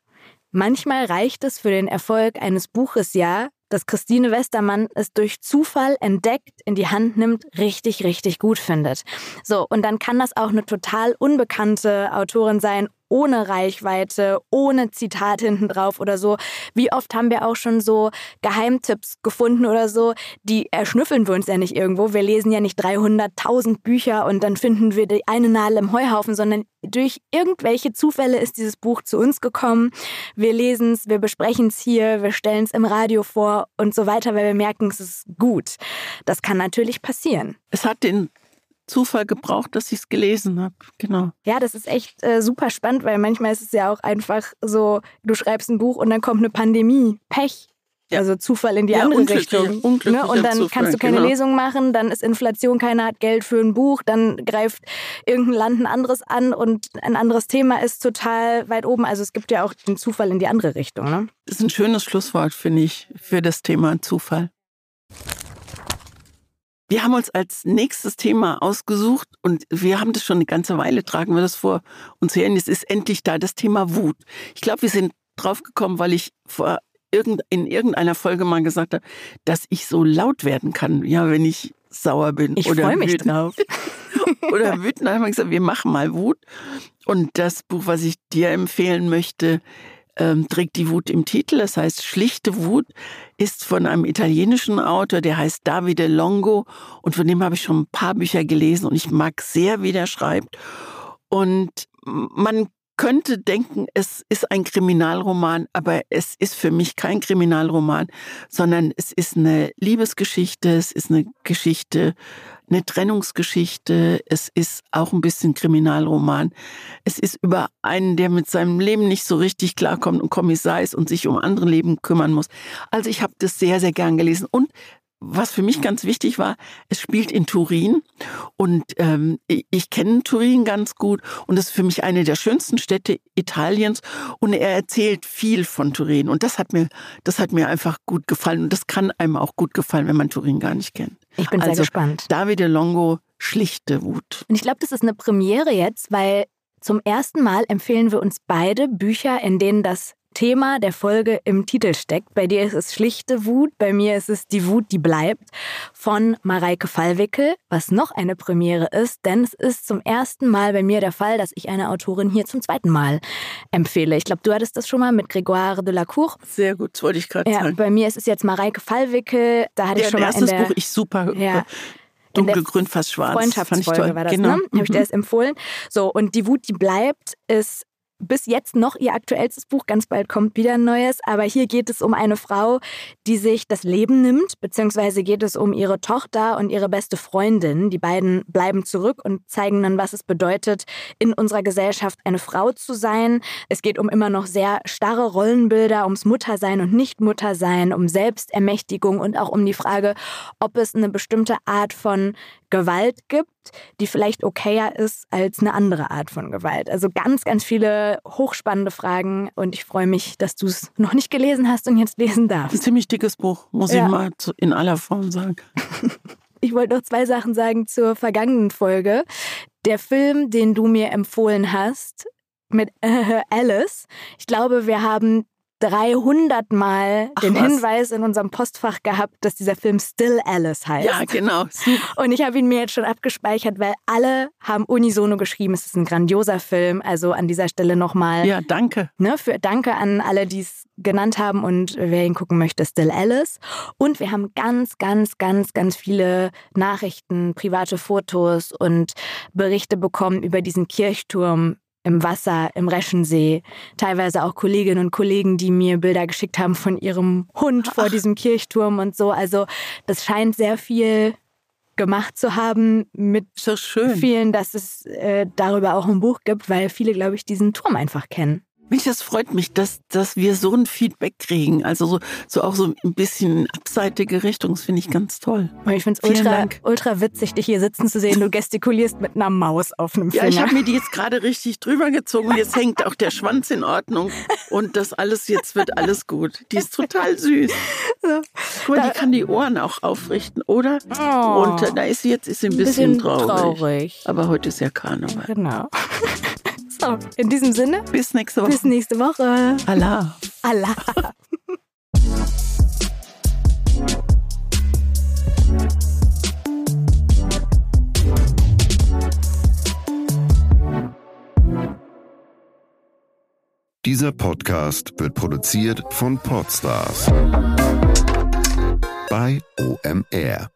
Manchmal reicht es für den Erfolg eines Buches ja, dass Christine Westermann es durch Zufall entdeckt, in die Hand nimmt, richtig, richtig gut findet. So, und dann kann das auch eine total unbekannte Autorin sein, ohne Reichweite, ohne Zitat hinten drauf oder so. Wie oft haben wir auch schon so Geheimtipps gefunden oder so, die erschnüffeln wir uns ja nicht irgendwo. Wir lesen ja nicht 300.000 Bücher und dann finden wir die eine Nadel im Heuhaufen, sondern durch irgendwelche Zufälle ist dieses Buch zu uns gekommen. Wir lesen es, wir besprechen es hier, wir stellen es im Radio vor und so weiter, weil wir merken, es ist gut. Das kann natürlich passieren. Es hat den Zufall gebraucht, dass ich es gelesen habe. Genau. Ja, das ist echt äh, super spannend, weil manchmal ist es ja auch einfach so, du schreibst ein Buch und dann kommt eine Pandemie, Pech. Ja. Also Zufall in die Ja, andere unglücklicher- Richtung. ne? unglücklicher Und dann Zufall, kannst du keine genau. Lesung machen, dann ist Inflation, keiner hat Geld für ein Buch, dann greift irgendein Land ein anderes an und ein anderes Thema ist total weit oben. Also es gibt ja auch den Zufall in die andere Richtung. Ne? Das ist ein schönes Schlusswort, finde ich, für das Thema Zufall. Wir haben uns als nächstes Thema ausgesucht und wir haben das schon eine ganze Weile, tragen wir das vor uns her. Und es ist endlich da, das Thema Wut. Ich glaube, wir sind drauf gekommen, weil ich vor irgend, in irgendeiner Folge mal gesagt habe, dass ich so laut werden kann, ja, wenn ich sauer bin. Ich oder freue mich wütend. drauf. oder wütend. Dann haben wir gesagt, wir machen mal Wut. Und das Buch, was ich dir empfehlen möchte, ähm, trägt die Wut im Titel. Das heißt, schlichte Wut ist von einem italienischen Autor, der heißt Davide Longo. Und von dem habe ich schon ein paar Bücher gelesen und ich mag sehr, wie der schreibt. Und man könnte denken, es ist ein Kriminalroman, aber es ist für mich kein Kriminalroman, sondern es ist eine Liebesgeschichte, es ist eine Geschichte, eine Trennungsgeschichte, es ist auch ein bisschen Kriminalroman. Es ist über einen, der mit seinem Leben nicht so richtig klarkommt und Kommissar ist und sich um andere Leben kümmern muss. Also ich habe das sehr, sehr gern gelesen und was für mich ganz wichtig war, es spielt in Turin und ähm, ich, kenne Turin ganz gut und es ist für mich eine der schönsten Städte Italiens und er erzählt viel von Turin und das hat mir, das hat mir einfach gut gefallen und das kann einem auch gut gefallen, wenn man Turin gar nicht kennt. Ich bin Also, sehr gespannt. Davide Longo, schlichte Wut. Und ich glaube, das ist eine Premiere jetzt, weil zum ersten Mal empfehlen wir uns beide Bücher, in denen das Thema der Folge im Titel steckt. Bei dir ist es schlichte Wut, bei mir ist es die Wut, die bleibt, von Mareike Fallwickel, was noch eine Premiere ist, denn es ist zum ersten Mal bei mir der Fall, dass ich eine Autorin hier zum zweiten Mal empfehle. Ich glaube, du hattest das schon mal mit Grégoire de la Cour. Sehr gut, das wollte ich gerade ja, sagen. Bei mir ist es jetzt Mareike Fallwickel, da hatte ja, ich schon mal erstes in der Buch, ich super. Ja. Dunkelgrün, fast schwarz. Freundschaftsfolge war das, genau. ne? Habe ich dir das empfohlen. So, und die Wut, die bleibt, ist bis jetzt noch ihr aktuellstes Buch. Ganz bald kommt wieder ein neues. Aber hier geht es um eine Frau, die sich das Leben nimmt, beziehungsweise geht es um ihre Tochter und ihre beste Freundin. Die beiden bleiben zurück und zeigen dann, was es bedeutet, in unserer Gesellschaft eine Frau zu sein. Es geht um immer noch sehr starre Rollenbilder, ums Muttersein und Nicht-Muttersein, um Selbstermächtigung und auch um die Frage, ob es eine bestimmte Art von Gewalt gibt, die vielleicht okayer ist als eine andere Art von Gewalt. Also ganz, ganz viele hochspannende Fragen und ich freue mich, dass du es noch nicht gelesen hast und jetzt lesen Ein darfst. ziemlich dickes Buch, muss Ja. ich mal in aller Form sagen. Ich wollte noch zwei Sachen sagen zur vergangenen Folge. Der Film, den du mir empfohlen hast mit Alice, ich glaube, wir haben 300 Mal Ach, den was. Hinweis in unserem Postfach gehabt, dass dieser Film Still Alice heißt. Ja, genau. Super. Und ich habe ihn mir jetzt schon abgespeichert, weil alle haben unisono geschrieben, es ist ein grandioser Film. Also an dieser Stelle nochmal Ja, danke. ne, für Danke an alle, die es genannt haben und wer ihn gucken möchte, Still Alice. Und wir haben ganz, ganz, ganz, ganz viele Nachrichten, private Fotos und Berichte bekommen über diesen Kirchturm im Wasser, im Reschensee. Teilweise auch Kolleginnen und Kollegen, die mir Bilder geschickt haben von ihrem Hund vor diesem Kirchturm und so. Also das scheint sehr viel gemacht zu haben mit schön. vielen, dass es äh, darüber auch ein Buch gibt, weil viele, glaube ich, diesen Turm einfach kennen. Mensch, das freut mich, dass, dass wir so ein Feedback kriegen. Also so, so auch so ein bisschen abseitige Richtung. Das finde ich ganz toll. Ich finde es ultra, ultra witzig, dich hier sitzen zu sehen. Du gestikulierst mit einer Maus auf einem Ja, Finger. ich habe mir die jetzt gerade richtig drüber gezogen und jetzt hängt auch der Schwanz in Ordnung und das alles, jetzt wird alles gut. Die ist total süß. Guck mal, die kann die Ohren auch aufrichten, oder? Oh. Und da ist sie jetzt ist sie ein bisschen, traurig. traurig. Aber heute ist ja Karneval. Genau. So, in diesem Sinne, Bis nächste Woche. bis nächste Woche. Allah. Allah. Dieser Podcast wird produziert von Podstars bei OMR.